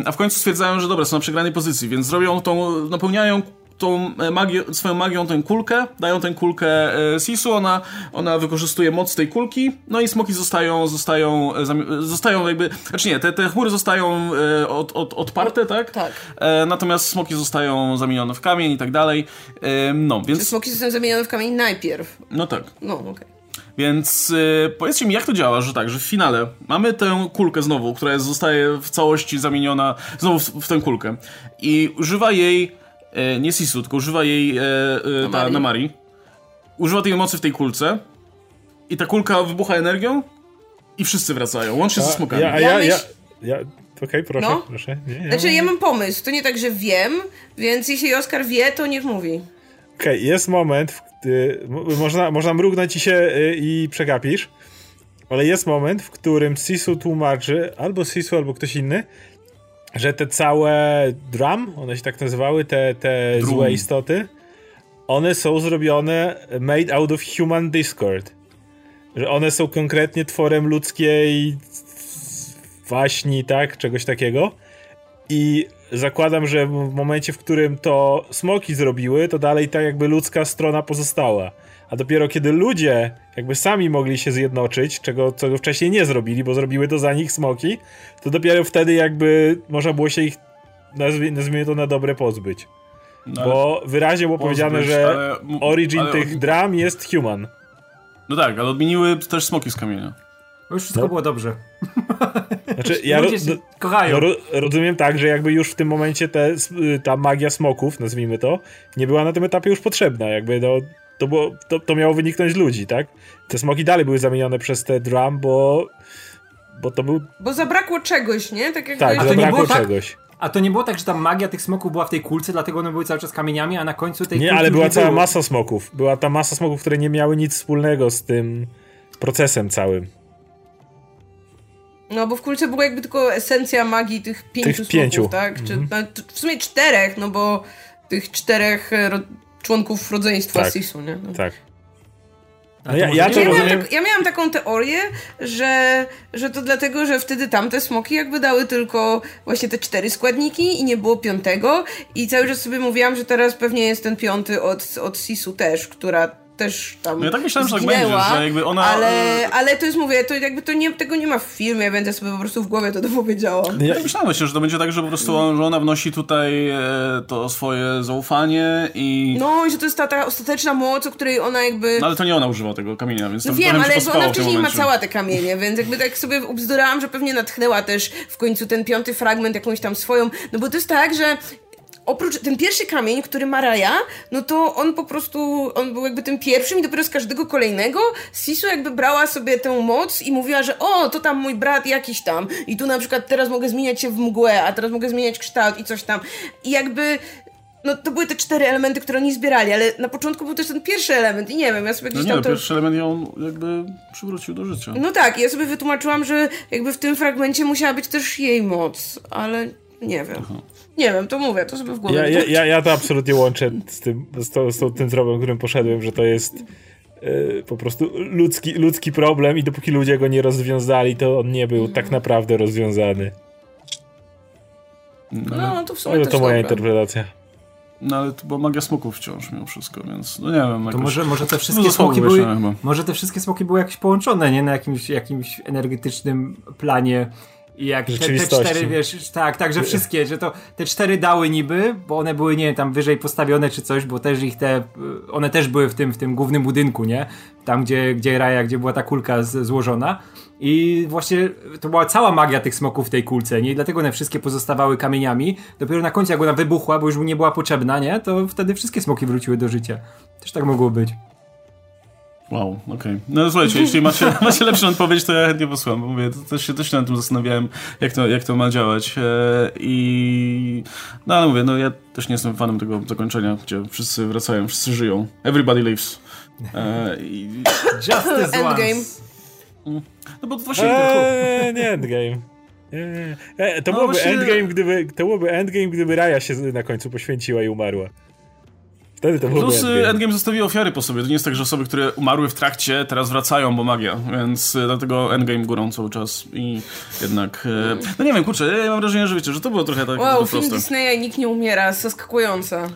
a w końcu stwierdzają, że dobra, są na przegranej pozycji, więc zrobią tą, napełniają tą e, magię, swoją magią tę kulkę, dają tę kulkę e, Sisu, ona, ona wykorzystuje moc tej kulki, no i smoki zostają, zostają, e, zostają jakby, znaczy nie, te, te chmury zostają od, od, odparte, tak? Tak. Natomiast smoki zostają zamienione w kamień i tak dalej. No, więc. smoki zostały zamienione w kamień najpierw. No tak. No, okej. Więc e, powiedzcie mi, jak to działa, że tak, że w finale mamy tę kulkę znowu, która jest, zostaje w całości zamieniona znowu w, w tę kulkę. I używa jej e, nie Sisu, tylko używa jej e, e, ta Namari. Namari. Używa tej mocy w tej kulce. I ta kulka wybucha energią. I wszyscy wracają, łącznie ze smokami. Ja, a Ja ja, ja, Okej, proszę, No. proszę. Nie, ja Znaczy, mam- ja mam pomysł. To nie tak, że wiem, więc jeśli Oskar wie, to niech mówi. Okej, jest moment, w, y, m- można, można mrugnąć ci się y, i przegapisz, ale jest moment, w którym Sisu tłumaczy, albo Sisu, albo ktoś inny, że te całe drum, one się tak nazywały, te, te Drum. złe istoty, one są zrobione made out of human discord. Że one są konkretnie tworem ludzkiej waśni, tak? Czegoś takiego. I zakładam, że w momencie, w którym to smoki zrobiły, to dalej tak jakby ludzka strona pozostała. A dopiero kiedy ludzie jakby sami mogli się zjednoczyć, czego, czego wcześniej nie zrobili, bo zrobiły to za nich smoki, to dopiero wtedy jakby można było się ich, nazwie, nazwijmy to na dobre, pozbyć. No, Bo wyraźnie było pozbyć, powiedziane, że ale- origin ale- tych dram jest human. No tak, ale odmieniły też smoki z kamienia. Bo już wszystko No. było dobrze. Znaczy, ja Ludzie się no, kochają. no, ro, rozumiem tak, że jakby już w tym momencie te, y, ta magia smoków, nazwijmy to, nie była na tym etapie już potrzebna. Jakby no, to, było, to, to miało wyniknąć z ludzi, tak? Te smoki dalej były zamienione przez te drum, bo, bo to był. Bo zabrakło czegoś, nie? Tak jak Tak, to zabrakło tak? czegoś. A to nie było tak, że ta magia tych smoków była w tej kulce, dlatego one były cały czas kamieniami, a na końcu tej Nie, kulki ale była nie cała było. masa smoków. Była ta masa smoków, które nie miały nic wspólnego z tym procesem całym. No, bo w kulce była jakby tylko esencja magii tych pięciu Tych smoków, pięciu. tak? Czy, no, t- w sumie czterech, no bo tych czterech e, członków rodzeństwa Tak. Sisu, nie? No. Tak. A No ja- ja to Ja było? miałam, rozumiem. tak, ja miałam taką teorię, że, że to dlatego, że wtedy tamte smoki jakby dały tylko właśnie te cztery składniki i nie było piątego i cały czas sobie mówiłam, że teraz pewnie jest ten piąty od, od Sisu też, która też tam No ja tak myślałem, że tak zginęła, będzie, że jakby ona- Ale, ale to jest, mówię, to jakby to nie, tego nie ma w filmie, ja sobie po prostu w głowie to dopowiedziałam. Ja myślałem właśnie, że to będzie tak, że po prostu ona wnosi tutaj e, to swoje zaufanie i... No. No i że to jest ta, ta ostateczna moc, o której ona jakby... ale to nie ona używa tego kamienia, więc No to wiem, ale jakby ona wcześniej macała te kamienie, więc jakby tak sobie ubzdurałam, że pewnie natchnęła też w końcu ten piąty fragment jakąś tam swoją, no bo to jest tak, że oprócz ten pierwszy kamień, który ma Raja, no to on po prostu, on był jakby tym pierwszym i dopiero z każdego kolejnego Sisu jakby brała sobie tę moc i mówiła, że o, to tam mój brat jakiś tam i tu na przykład teraz mogę zmieniać się w mgłę, a teraz mogę zmieniać kształt i coś tam. I jakby no to były te cztery elementy, które oni zbierali, ale na początku był też ten pierwszy element i nie wiem, ja sobie No gdzieś nie, tam no, to... pierwszy element ją jakby przywrócił do życia. No tak, ja sobie wytłumaczyłam, że jakby w tym fragmencie musiała być też jej moc, ale nie wiem. Nie wiem, to mówię, to sobie w głowie Ja, ja, ja, ja to absolutnie łączę z tym, z, to, z tym tropem, którym poszedłem, że to jest e, po prostu ludzki, ludzki problem i dopóki ludzie go nie rozwiązali, to on nie był tak naprawdę rozwiązany. No, No, to w sumie Ale też to moja dobre. interpretacja. no ale to była magia smoków wciąż mimo wszystko, więc no nie wiem. To jakoś- może, może te No, wszystkie za smoki były, chyba. może te wszystkie smoki były jakieś połączone, nie? Na jakimś, jakimś energetycznym planie. I jak te, te cztery, wiesz, tak, tak, że wszystkie, że to te cztery dały niby, bo one były, nie wiem, tam wyżej postawione czy coś, bo też ich te, y, one też były w tym, w tym głównym budynku, nie? Tam, gdzie, gdzie Raja, gdzie była ta kulka z, złożona. I właśnie to była cała magia tych smoków w tej kulce, nie? I dlatego one wszystkie pozostawały kamieniami. Dopiero na końcu, jak ona wybuchła, bo już nie była potrzebna, nie? To wtedy wszystkie smoki wróciły do życia. Też tak mogło być. Wow, okej. No słuchajcie, jeśli macie, macie lepszą odpowiedź, to ja chętnie posłucham, bo mówię, to też się, też się nad tym zastanawiałem, jak to, jak to ma działać e, i... No ale mówię, no ja też nie jestem fanem tego zakończenia, gdzie wszyscy wracają, wszyscy żyją. Everybody lives. E, i, Justice Endgame. No bo właśnie... Eee, nie Endgame. Nie, nie. E, to, No byłoby właśnie- endgame, gdyby, to byłoby endgame, gdyby Raya się na końcu poświęciła i umarła. Wtedy to Plus y, endgame. Endgame zostawił ofiary po sobie. To nie jest tak, że osoby, które umarły w trakcie, teraz wracają, bo magia. Więc y, dlatego Endgame górą cały czas. I jednak... y, No nie wiem, kurczę, ja mam wrażenie, że wiecie, że to było trochę tak Wow, film proste. Disneya i nikt nie umiera, zaskakująca.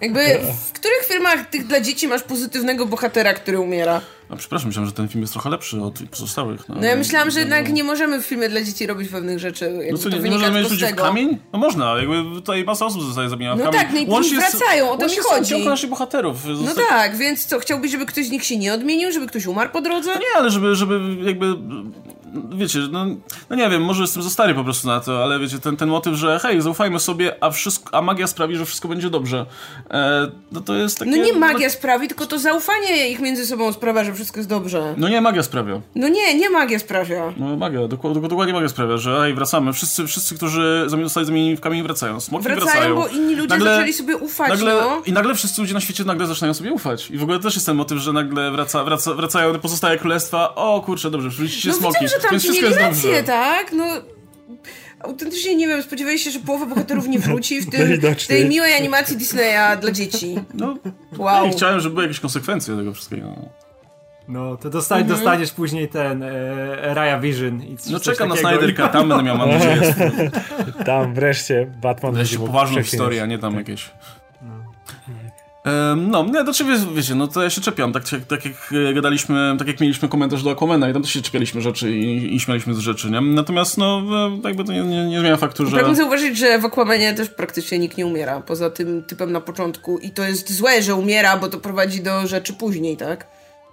Jakby, w których filmach tych dla dzieci masz pozytywnego bohatera, który umiera? A przepraszam, myślałem, że ten film jest trochę lepszy od pozostałych. No ja myślałam, że jednak nie możemy w filmie dla dzieci robić pewnych rzeczy. No co, to nie, nie możemy mieć ludzi w kamień? No można, jakby tutaj masa osób zostaje w No kamień. tak, no i później wracają, o to mi chodzi. naszych bohaterów. No tak, więc co, chciałbyś, żeby ktoś z nich się nie odmienił, żeby ktoś umarł po drodze? Nie, ale żeby, żeby jakby, wiecie, no, no nie wiem, może jestem za stary po prostu na to, ale wiecie, ten, ten motyw, że hej, zaufajmy sobie, a, wszystko, a magia sprawi, że wszystko będzie dobrze. E, no to jest takie... No nie magia sprawi, tylko to zaufanie ich między sobą sprawia, że wszystko jest dobrze. No nie, magia sprawia. No nie, nie magia sprawia. No magia, dokładnie, dokładnie magia sprawia, że hej, wracamy. Wszyscy, wszyscy którzy zostali zamienieni w kamień wracają. Smoki Wracają, wracają. bo inni ludzie Nagle- zaczęli sobie ufać, Nagle, no. I nagle wszyscy ludzie na świecie nagle zaczynają sobie ufać. I w ogóle też jest ten motyw, że nagle wraca, wraca, wracają pozostałe królestwa. O kurczę, dobrze, wróciliście No smoki. widzę, tam ci mieli rację, tak? No... Autentycznie nie wiem, spodziewałeś się, że połowa bohaterów nie wróci w, tym, w tej miłej animacji Disneya dla dzieci. No, Wow. I chciałem, żeby były jakieś konsekwencje tego wszystkiego. No, to Mhm. dostaniesz później ten e, Raya Vision. I coś No czekam na takiego. Snyder Cut, tam będę miał, mam nadzieję, Tam wreszcie Batman wreszcie poważną historię, a nie tam jakieś... Em, No, nie, do ciebie, wiecie, no to ja się czepiam, tak, jak- tak jak e, gadaliśmy, tak jak mieliśmy komentarz do Aquamana i tam też się czepialiśmy rzeczy i, i śmialiśmy z rzeczy, nie? Natomiast, no, e, jakby to nie, nie, nie zmienia faktu, że... Pragnę zauważyć, że w Aquamanie też praktycznie nikt nie umiera, poza tym typem na początku. I to jest złe, że umiera, bo to prowadzi do rzeczy później, tak?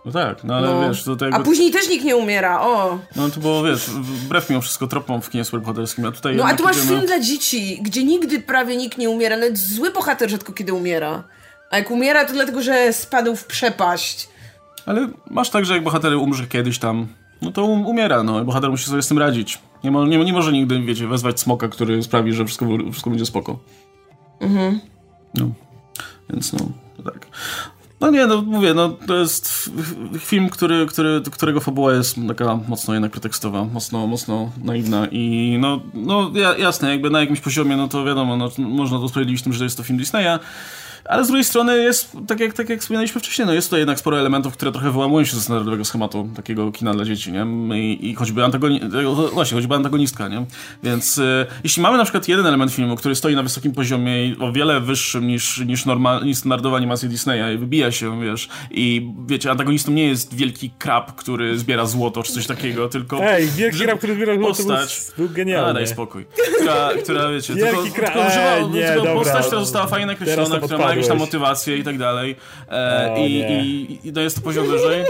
No tak, no ale No. wiesz, to, to A jakby... później też nikt nie umiera, o! No to było, wiesz, wbrew mimo wszystko tropom w kinie superbohaterskim, a tutaj No a tu masz idziemy- film dla dzieci, gdzie nigdy prawie nikt nie umiera, nawet zły bohater rzadko kiedy umiera. A jak umiera, to dlatego, że spadł w przepaść. Ale masz tak, że jak bohater umrze kiedyś tam, no to um, umiera, no i bohater musi sobie z tym radzić. Nie, mo, nie, nie może nigdy, wiecie, wezwać smoka, który sprawi, że wszystko, wszystko będzie spoko. Mhm. No, więc no, to tak. No nie, no mówię, no to jest film, który, który, którego fabuła jest taka mocno jednak pretekstowa, mocno, mocno naiwna i no, no ja- jasne, jakby na jakimś poziomie, no to wiadomo, no, można to usprawiedliwić tym, że jest to film Disneya, ale z drugiej strony jest, tak jak, tak jak wspominaliśmy wcześniej, no jest tutaj jednak sporo elementów, które trochę wyłamują się ze standardowego schematu takiego kina dla dzieci, nie? I, i choćby antagoni właśnie, choćby antagonistka, nie? Więc y, jeśli mamy na przykład jeden element filmu, który stoi na wysokim poziomie i o wiele wyższym niż, niż, normal, niż standardowa animacja Disneya i wybija się, wiesz, i wiecie, antagonistą nie jest wielki krab, który zbiera złoto czy coś takiego, tylko... Ej, wielki krab, który zbierał złoto, był, postać- był A, genialny. daj spokój. Która, która wiecie, Wielki tylko, kra- tylko używa, nie, dobra. postać, która została fajnie nakreślona, to która ma jakieś tam motywację i tak dalej. E, O, i, nie. i, I to poziom wyżej.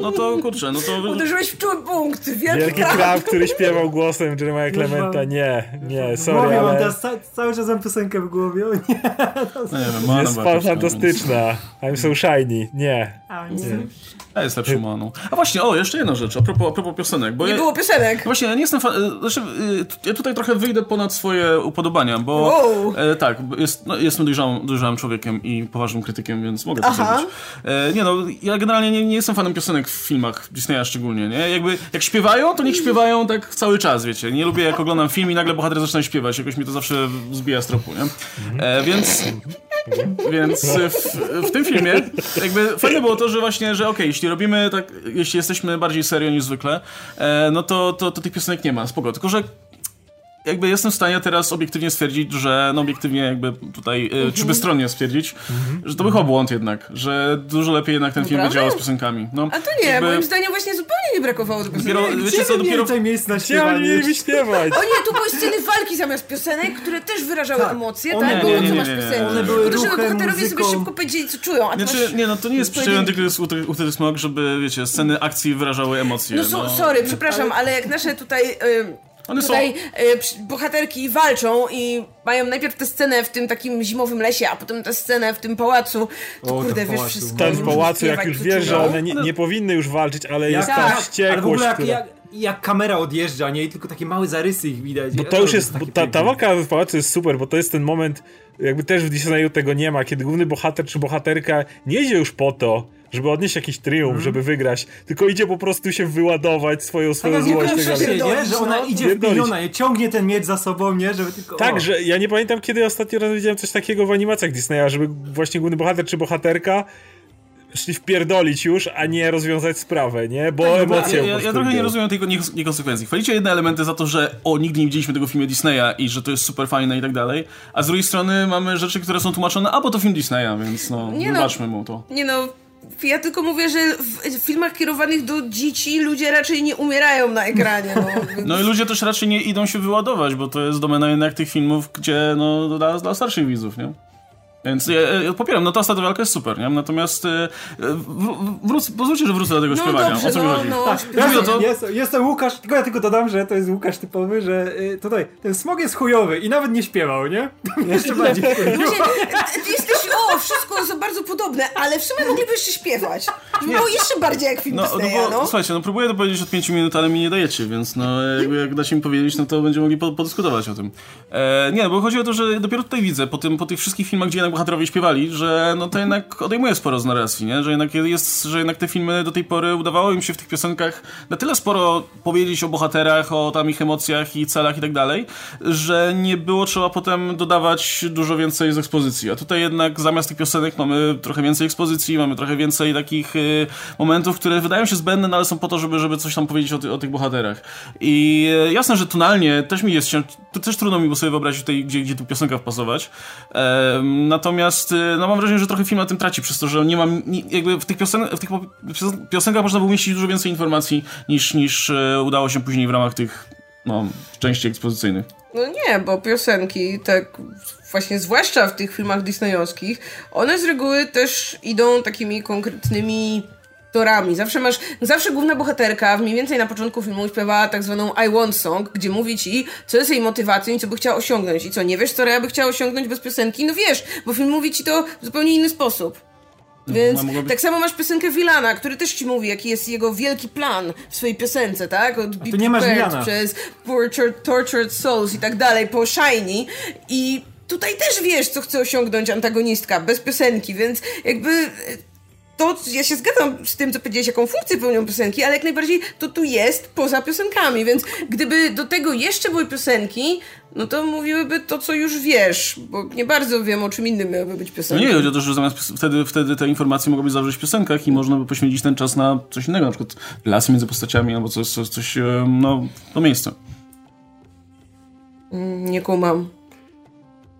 No to kurczę, no to... Uderzyłeś w czuły punkt, wielki, Wielki który śpiewał głosem Jeremiah Clementa. mam- Nie, nie, sorry, mam ale teraz ca- cały czas mam piosenkę w głowie. O nie. No nie wiem, Moana jest fantastyczna. I'm so shiny. Nie. A jest lepszą Moaną. A właśnie, o, jeszcze jedna rzecz, a propos, a propos piosenek, bo Nie ja, było piosenek. Właśnie, ja nie jestem fan... e, Znaczy, e, ja tutaj trochę wyjdę ponad swoje upodobania, bo... Wow. E, tak, jest, no, jestem dojrzałym, dojrzałym człowiekiem i poważnym krytykiem, więc mogę to Aha. zrobić. E, nie no, ja generalnie nie, nie jestem fanem piosenek w filmach Disneya szczególnie, nie? Jakby, jak śpiewają, to niech śpiewają tak cały czas, wiecie. Nie lubię, jak oglądam film i nagle bohater zaczyna śpiewać, jakoś mi to zawsze zbija z tropu, nie? E, więc... Więc w, w tym filmie jakby fajne było to, że właśnie, że okej, jeśli robimy tak, jeśli jesteśmy bardziej serio niż zwykle, e, no to, to, to tych piosenek nie ma, spoko. Tylko, że jakby jestem w stanie teraz obiektywnie stwierdzić, że no obiektywnie jakby tutaj, Mhm. e, czy bezstronnie stwierdzić, że to był błąd jednak, że dużo lepiej jednak ten film by Naprawdę? działał z piosenkami. No, A to nie, jakby moim zdaniem właśnie zupełnie nie brakowało do Dopiero, piosenek. wiecie co, dopiero... Więcej miejsc na Gdzie oni śpiewanie. mieli śpiewać? O nie, tu były sceny walki zamiast piosenek, które też wyrażały Tak. emocje, One tak? Bo nie, co nie, masz nie, nie, nie. piosenki? One były żeby ruchem, bohaterowie sobie muzyką. szybko powiedzieli, co czują, a ty Znaczy, masz... nie no, to nie jest przyczyną tylko Uther Smog, żeby, wiecie, sceny akcji wyrażały emocje. No so, sorry, przepraszam, ale jak nasze tutaj... Y, One są... Tutaj y, przy- bohaterki walczą i mają najpierw tę scenę w tym takim zimowym lesie, a potem tę scenę w tym pałacu. To O, kurde, wiesz pałacu. wszystko. Ten w pałacu, jak już wiesz, że one nie, nie powinny już walczyć, ale jest tak, ta ale w wściekłość, ogóle jak, która... jak, jak kamera odjeżdża, nie? I tylko takie małe zarysy ich widać. Bo to już jest, ta, ta walka w pałacu jest super, bo to jest ten moment, jakby też w Disneyu tego nie ma, kiedy główny bohater czy bohaterka nie idzie już po to, żeby odnieść jakiś triumf, żeby wygrać, tylko idzie po prostu się wyładować swoją, swoją Taka złość. tak dalej. się, nie? Że ona no. idzie Pierdolić. wpiliona i ciągnie ten miecz za sobą, nie? Żeby tylko... Tak, o. że ja nie pamiętam, kiedy ostatni raz widziałem coś takiego w animacjach Disneya, żeby właśnie główny bohater czy bohaterka szli wpierdolić już, a nie rozwiązać sprawę, nie? Bo Ja, emocje ja, ja, ja trochę nie rozumiem tej nie- niekonsekwencji. Chwalicie jedne elementy za to, że o, nigdy nie widzieliśmy tego w filmie Disneya i że to jest super fajne i tak dalej, a z drugiej strony mamy rzeczy, które są tłumaczone, a bo to film Disneya, więc no, Nie no. wybaczmy mu to. Nie no, ja tylko mówię, że w filmach kierowanych do dzieci ludzie raczej nie umierają na ekranie. No, więc- No i ludzie też raczej nie idą się wyładować, bo to jest domena jednak tych filmów, gdzie no dla, dla starszych widzów, nie? Więc ja, ja popieram, no ta ostatnia walka jest super, nie? Natomiast e, pozwólcie, że wrócę do tego no śpiewania. dobrze, o co mi no, chodzi? no. Tak, o to- jest, jest to Łukasz, tylko ja tylko dodam, że to jest Łukasz typowy, że y, tutaj ten smog jest chujowy i nawet nie śpiewał, nie? Jeszcze bardziej jesteś, o, wszystko za bardzo podobne, ale w sumie mogliby jeszcze śpiewać. Żeby było jeszcze bardziej jak film No, no bo, no. słuchajcie, no próbuję to powiedzieć od 5 minut, ale mi nie dajecie, więc no jakby jak dacie mi powiedzieć, no to będziemy mogli po, podyskutować o tym. E, nie, bo chodzi o to, że dopiero tutaj widzę, po, tym, po tych wszystkich filmach, gdzie jednak bohaterowie śpiewali, że no to jednak odejmuje sporo z narracji, nie? Że jednak jest, że jednak te filmy do tej pory udawało im się w tych piosenkach na tyle sporo powiedzieć o bohaterach, o tam ich emocjach i celach i tak dalej, że nie było trzeba potem dodawać dużo więcej z ekspozycji. A tutaj jednak zamiast tych piosenek mamy trochę więcej ekspozycji, mamy trochę więcej takich y, momentów, które wydają się zbędne, no ale są po to, żeby, żeby coś tam powiedzieć o, ty, o tych bohaterach. I e, jasne, że tonalnie też mi jest to też trudno mi było sobie wyobrazić tutaj, gdzie, gdzie tu piosenka wpasować. Natomiast e, no mam wrażenie, że trochę film na tym traci, przez to, że nie mam, jakby w tych, piosen w tych piosenkach można było umieścić dużo więcej informacji niż, niż e, udało się później w ramach tych no, części ekspozycyjnych. No nie, bo piosenki, tak właśnie zwłaszcza w tych filmach disneyowskich, one z reguły też idą takimi konkretnymi torami. Zawsze masz, zawsze główna bohaterka mniej więcej na początku filmu śpiewała tak zwaną I want song, gdzie mówi ci, co jest jej motywacją i co by chciała osiągnąć. I co, nie wiesz, co ja by chciała osiągnąć bez piosenki? No wiesz, bo film mówi ci to w zupełnie inny sposób. Więc a mogłaby- tak samo masz piosenkę Wilana, który też ci mówi, jaki jest jego wielki plan w swojej piosence, tak? Od Be nie masz Wilana. przez Tortured, Tortured Souls i tak dalej, po Shiny i tutaj też wiesz, co chce osiągnąć antagonistka, bez piosenki, więc jakby to, ja się zgadzam z tym, co powiedziałeś, jaką funkcję pełnią piosenki, ale jak najbardziej to tu jest poza piosenkami, więc gdyby do tego jeszcze były piosenki, no to mówiłyby to, co już wiesz, bo nie bardzo wiem, o czym innym miałyby być No piosenki. nie, chodzi o to, że zamiast wtedy, wtedy te informacje mogłyby zawrzeć w piosenkach i można by poświęcić ten czas na coś innego, na przykład relacje między postaciami albo coś, coś, coś no, to miejsce. Mm, Nie kumam.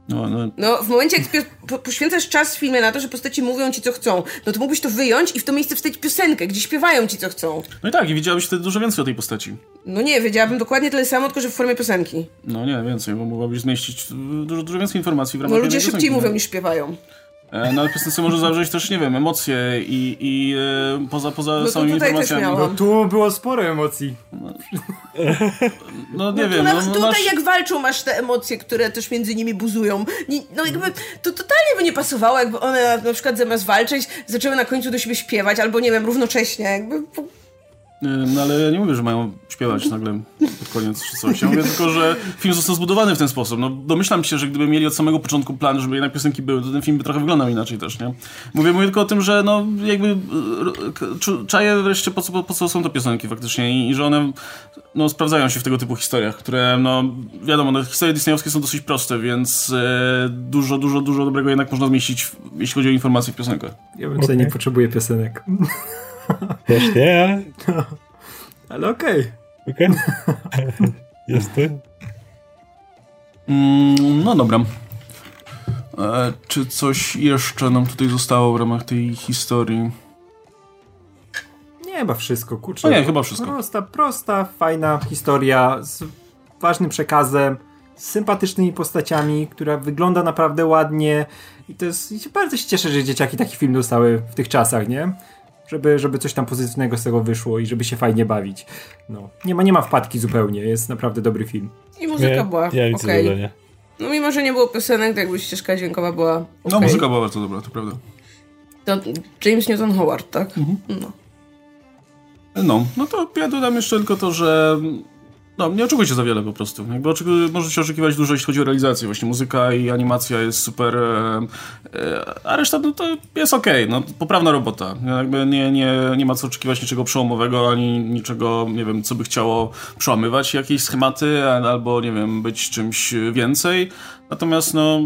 No, no, No, w momencie, jak poświęcasz czas w filmie na to, że postaci mówią ci, co chcą, no to mógłbyś to wyjąć i w to miejsce wstawić piosenkę, gdzie śpiewają ci, co chcą. no i tak, i widziałbyś wtedy dużo więcej o tej postaci. No nie, wiedziałabym dokładnie tyle samo, tylko że w formie piosenki. No nie, więcej, bo mogłabyś zmieścić e, dużo, dużo więcej informacji w ramach Bo ludzie szybciej piosenki, mówią no. niż śpiewają. E, No ale piosence może zawrzeć też, nie wiem, emocje i, i e, poza, poza to samymi tutaj też informacjami. No tu było sporo emocji. No nie Tu wiem, no, no, tutaj masz- jak walczą, masz te emocje, które też między nimi buzują. No jakby to totalnie by nie pasowało, jakby one na przykład zamiast walczyć, zaczęły na końcu do siebie śpiewać, albo nie wiem, równocześnie. Jakby No ale ja nie mówię, że mają śpiewać nagle pod koniec czy coś. Ja mówię tylko, że film został zbudowany w ten sposób. No domyślam się, że gdyby mieli od samego początku plan, żeby jednak piosenki były, to ten film by trochę wyglądał inaczej też, nie? Mówię, mówię tylko o tym, że no jakby czu- czaję wreszcie po co, po, co są te piosenki faktycznie i, i że one no, sprawdzają się w tego typu historiach, które no wiadomo, no, historie disneyowskie są dosyć proste, więc e, dużo, dużo, dużo dobrego jednak można zmieścić, jeśli chodzi o informacje w piosenkach. Ja bym sobie nie potrzebuję piosenek. Też nie, Ale okej. okej. Jest to. Mm, no dobra. E, czy coś jeszcze nam tutaj zostało w ramach tej historii? Nie, chyba wszystko, kurczę. No nie, chyba wszystko. Prosta, prosta, fajna historia z ważnym przekazem, z sympatycznymi postaciami, która wygląda naprawdę ładnie i to jest, i się bardzo się cieszę, że dzieciaki taki film dostały w tych czasach, nie? Żeby, żeby coś tam pozytywnego z tego wyszło i żeby się fajnie bawić. No, nie ma, nie ma wpadki zupełnie, jest naprawdę dobry film. I muzyka Nie, była ja nic okej. dodania. No mimo, że nie było piosenek, to jakby ścieżka dźwiękowa była No, okej. muzyka była bardzo dobra, to prawda. To James Newton Howard, tak? Mhm. No. No, no to ja dodam jeszcze tylko to, że no, nie oczekujcie za wiele po prostu. Jakby oczek- możecie oczekiwać dużo, jeśli chodzi o realizację. Właśnie muzyka i animacja jest super, e, e, a reszta no, to jest okej. No, poprawna robota. Jakby nie, nie, nie ma co oczekiwać niczego przełomowego, ani niczego, nie wiem, co by chciało przełamywać jakieś schematy, albo, nie wiem, być czymś więcej. Natomiast, no,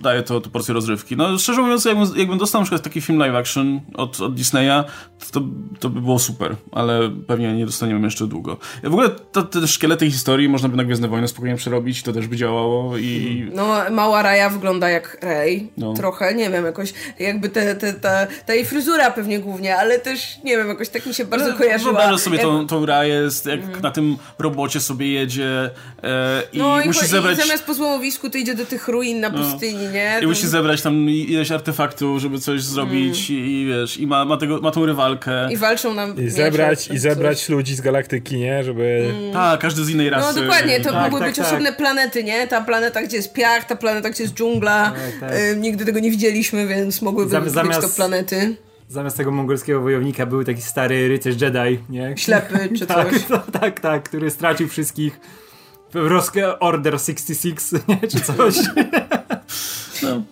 daje to, to porcję rozrywki. No szczerze mówiąc, jakbym, jakbym dostał na przykład taki film live action od, od Disneya, to, to by było super, ale pewnie nie dostaniemy jeszcze długo. W ogóle to, te szkielety historii można by na Gwiezdne Wojny spokojnie przerobić, to też by działało i... No, mała Raja wygląda jak Rey. No. Trochę, nie wiem, jakoś jakby te, te, ta, ta jej fryzura pewnie głównie, ale też, nie wiem, jakoś tak mi się bardzo kojarzyła. Wyobrażasz sobie jak... tą, tą Raję, jak na tym robocie sobie jedzie e, i No i, musi cho- zebrać... i zamiast po złomowisku to idzie do tych ruin na pustyni, nie? I musi zebrać tam ileś artefaktów, żeby coś zrobić i, i wiesz, i ma, ma, tego, ma tą rywalkę. I walczą nam I zebrać, i zebrać ludzi z galaktyki, nie? Żeby... Tak, każdy z innej No rasy. dokładnie, to Tak, mogły tak, być tak. osobne planety, nie? Ta planeta, gdzie jest piach, ta planeta, gdzie jest dżungla. Tak, tak. Y, nigdy tego nie widzieliśmy, więc mogłyby Zam- być zamiast- to planety. Zamiast tego mongolskiego wojownika był taki stary rycerz Jedi, nie? Ślepy czy tak, coś. no, tak, tak, który stracił wszystkich w Rosk- Order 66, nie? Czy coś.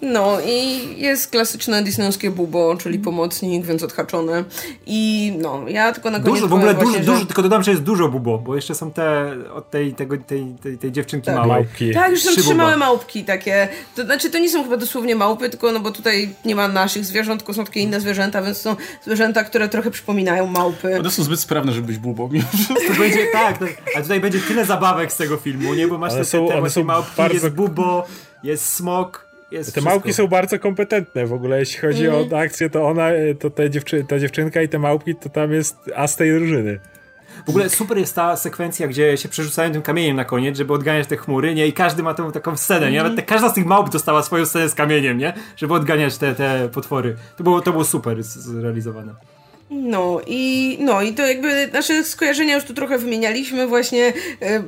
No i jest klasyczne disneyowskie bubo, czyli pomocnik, więc odhaczone. I no, ja tylko na koniec Dużo, w ogóle dużo, właśnie, dużo, że... tylko dodam, że jest dużo bubo, bo jeszcze są te od tej, tego, tej, tej, tej dziewczynki Tak. małej. Małpki. Tak, już są Trzy trzy małe małpki takie. To znaczy, to nie są chyba dosłownie małpy, tylko no bo tutaj nie ma naszych zwierząt, tylko są takie inne zwierzęta, więc są zwierzęta, które trochę przypominają małpy. One są zbyt sprawne, żeby być bubą. To będzie, tak, tak, a tutaj będzie tyle zabawek z tego filmu, nie? Bo masz te, są- te, te małpki, bardzo- jest bubo, jest smok, jest Te wszystko. małpki są bardzo kompetentne w ogóle, jeśli chodzi Mhm. o akcję, to ona, to te dziewczy, ta dziewczynka i te małpki, to tam jest as tej drużyny. W ogóle super jest ta sekwencja, gdzie się przerzucają tym kamieniem na koniec, żeby odganiać te chmury, nie? I każdy ma tą taką scenę, nie? Nawet te, każda z tych małp dostała swoją scenę z kamieniem, nie? Żeby odganiać te, te potwory. To było, to było super zrealizowane. No i, no i to jakby nasze skojarzenia już tu trochę wymienialiśmy właśnie. e,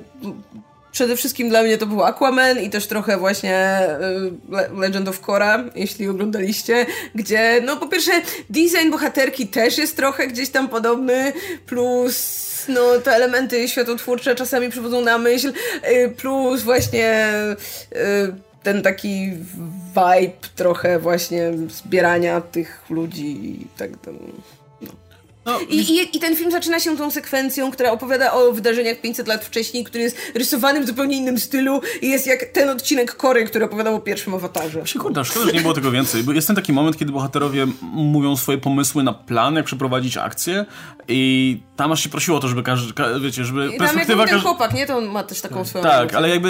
Przede wszystkim dla mnie to był Aquaman i też trochę właśnie Le- Legend of Korra, jeśli oglądaliście, gdzie no po pierwsze design bohaterki też jest trochę gdzieś tam podobny, plus no te elementy światotwórcze czasami przywodzą na myśl, e, plus właśnie e, ten taki vibe trochę właśnie zbierania tych ludzi i tak dalej. No, I, i, I ten film zaczyna się tą sekwencją, która opowiada o wydarzeniach 500 lat wcześniej, który jest rysowany w zupełnie innym stylu i jest jak ten odcinek Kory, który opowiadał o pierwszym awatarze. Właśnie, kurde, szkoda, że nie było tego więcej, bo jest ten taki moment, kiedy bohaterowie mówią swoje pomysły na plan, jak przeprowadzić akcję i tam aż się prosiło o to, żeby każdy, ka, wiecie, żeby I tam jak perspektywa ten każ- chłopak, nie? To on ma też taką swoją... Tak, ale jakby,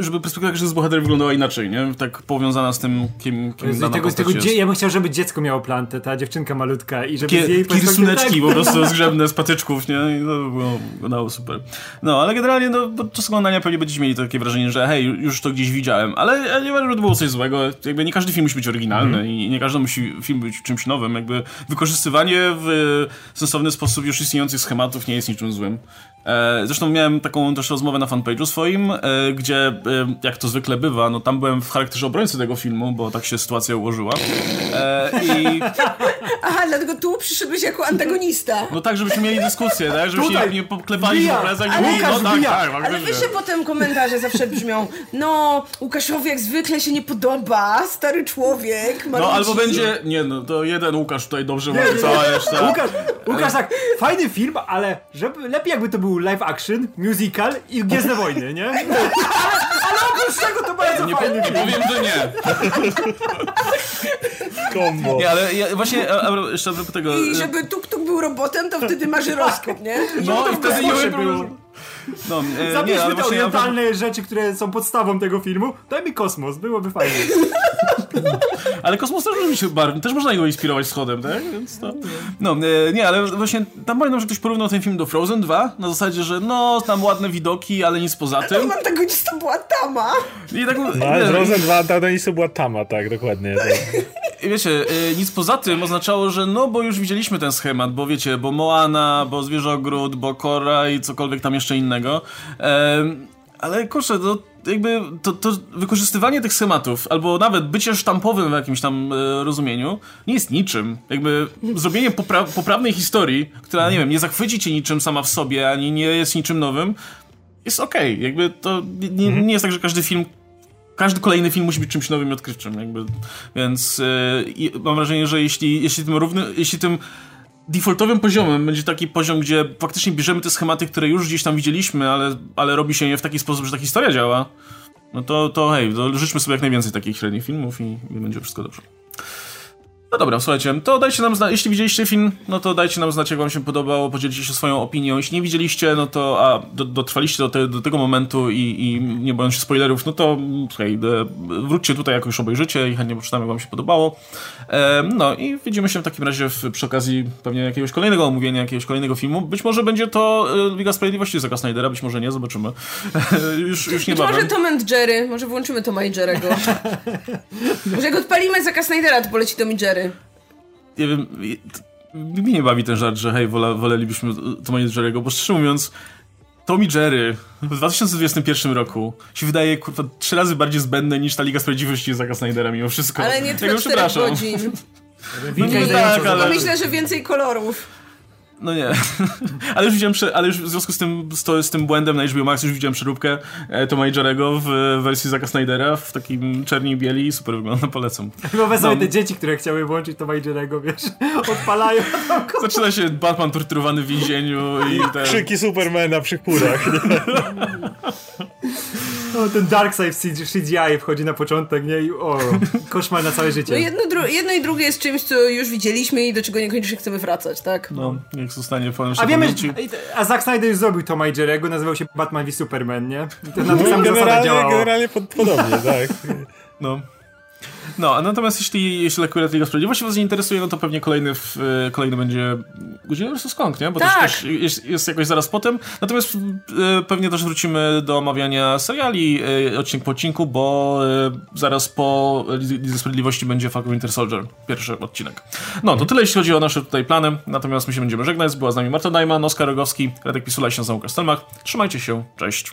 żeby perspektywa każdego z bohaterów wyglądała inaczej, nie? Tak powiązana z tym, kim, kim Z dana tego, tego jest. ja bym chciał, żeby dziecko miało plantę, ta dziewczynka malutka i żeby z jej perspektywy- rysuneczki tak, po prostu zgrzebne z patyczków, nie? I to było, wyglądało super. No, ale generalnie no, podczas oglądania pewnie będziecie mieli takie wrażenie, że hej, już to gdzieś widziałem, ale ja nie uważam, że to było coś złego. Jakby nie każdy film musi być oryginalny Mhm. i nie każdy musi film być czymś nowym. Jakby wykorzystywanie w sensowny sposób już istniejących schematów nie jest niczym złym. E, zresztą miałem taką też rozmowę na fanpage'u swoim, e, gdzie, e, jak to zwykle bywa, no tam byłem w charakterze obrońcy tego filmu, bo tak się sytuacja ułożyła. E, I Aha, dlatego tu przyszedłeś jako antagonista. No tak, żebyśmy mieli dyskusję, tak? Żebyśmy Tutaj nie, nie poklepali po plecach i ale no tak, tak, Ale że potem komentarze zawsze brzmią no, Łukaszowi jak zwykle się nie podoba, stary człowiek, No albo będzie, nie no, to jeden Łukasz tutaj dobrze mówi, cała reszta. Łukasz, Łukasz tak, fajny film, ale żeby, lepiej jakby to był live action, musical i Gwiezdne Wojny, nie? Ale oprócz tego to bardzo Nie, fajny film. powiem, że nie. Kombo. Nie, ale ja, właśnie, a, a, jeszcze propos tego... I e, żeby był robotem, to wtedy ma żyroskop, nie? No i wtedy nie było. No, e, nie, Zabierzmy ale te orientalne rzeczy, które są podstawą tego filmu. Daj mi kosmos, byłoby fajnie. Ale kosmos też może się barw, też można go inspirować schodem, tak? Więc to... No, e, nie, ale właśnie tam pamiętam, że ktoś porównał ten film do Frozen 2, na zasadzie, że no, tam ładne widoki, ale nic poza tym. Mam antagonista była Tama. I tak, No, ale Frozen 2 Antagonistu była Tama, tak, dokładnie. Tak. I wiecie, y, nic poza tym oznaczało, że no, bo już widzieliśmy ten schemat, bo wiecie, bo Moana, bo Zwierzogród, bo Korra i cokolwiek tam jeszcze innego. Em, ale kurczę, to jakby to, to wykorzystywanie tych schematów, albo nawet bycie sztampowym w jakimś tam e, rozumieniu, nie jest niczym. Jakby zrobienie popra poprawnej historii, która, nie wiem, nie zachwyci cię niczym sama w sobie, ani nie jest niczym nowym, jest okej. Okay. Jakby to nie, mhm. nie jest tak, że każdy film każdy kolejny film musi być czymś nowym i odkrywczym, jakby. Więc yy, mam wrażenie, że jeśli, jeśli tym równy, jeśli tym defaultowym poziomem będzie taki poziom, gdzie faktycznie bierzemy te schematy, które już gdzieś tam widzieliśmy, ale, ale robi się je w taki sposób, że ta historia działa, no to, to hej, to życzmy sobie jak najwięcej takich średnich filmów i, i będzie wszystko dobrze. No dobra, słuchajcie, to dajcie nam znać, jeśli widzieliście film, no to dajcie nam znać, jak wam się podobało, podzielicie się swoją opinią. Jeśli nie widzieliście, no to a do, dotrwaliście do, te, do tego momentu i, i nie bojąc się spoilerów, no to słuchaj, wróćcie tutaj, jak już obejrzycie i chętnie poczytamy, jak wam się podobało. E, no i widzimy się w takim razie w, przy okazji pewnie jakiegoś kolejnego omówienia, jakiegoś kolejnego filmu. Być może będzie to e, Liga Sprawiedliwości Zaka Snydera, być może nie, zobaczymy. już, już nie Może Tom and Jerry, może włączymy Toma i Jerry'ego. może jak odpalimy Zaka Snydera, to poleci Tom i Jerry nie wiem, mnie nie bawi ten żart, że hej, wola, wolelibyśmy Toma i Jerry'ego, bo szczerze mówiąc, Tom i Jerry w 2021 roku się wydaje kurwa trzy razy bardziej zbędne niż ta Liga Sprawiedliwości Zaka Snydera mimo wszystko. Ale nie trwa 4 godzin. No nie tak, ale... Myślę, że więcej kolorów. No nie. ale już widziałem, ale już w związku z tym, z, to, z tym błędem na HBO Max już widziałem przeróbkę e, Toma i Jerego w wersji Zacka Snydera w takim czerni i bieli super wygląda, polecam. Wyobraź sobie no. te dzieci, które chciały włączyć Toma i Jerego, wiesz, odpalają. Zaczyna się Batman torturowany w więzieniu i te... Krzyki Supermana przy chmurach. No, ten Darkseid CGI wchodzi na początek, nie? I o, koszmar na całe życie. No jedno, jedno i drugie jest czymś, co już widzieliśmy i do czego niekoniecznie chcemy wracać, tak? No, niech zostanie w A wiemy, a Zack Snyder już zrobił Toma i Jerry'ego, nazywał się Batman v Superman, nie? I to na no, tym generalnie, generalnie podobnie, tak. No. No, natomiast jeśli, jeśli akurat Liga Sprawiedliwości was nie interesuje, no to pewnie kolejny, w, e, kolejny będzie Godzilla vs. Kong, nie? Bo tak. też, też jest, jest, jakoś zaraz potem. Natomiast e, pewnie też wrócimy do omawiania seriali e, odcinek po odcinku, bo zaraz po Lidze Sprawiedliwości będzie Falcon Winter Soldier, pierwszy odcinek. No, to tyle jeśli chodzi o nasze tutaj plany, natomiast my się będziemy żegnać. Była z nami Marta Dajman, Oskar Rogowski, Radek Pisula i się Kastelmach. Trzymajcie się, cześć.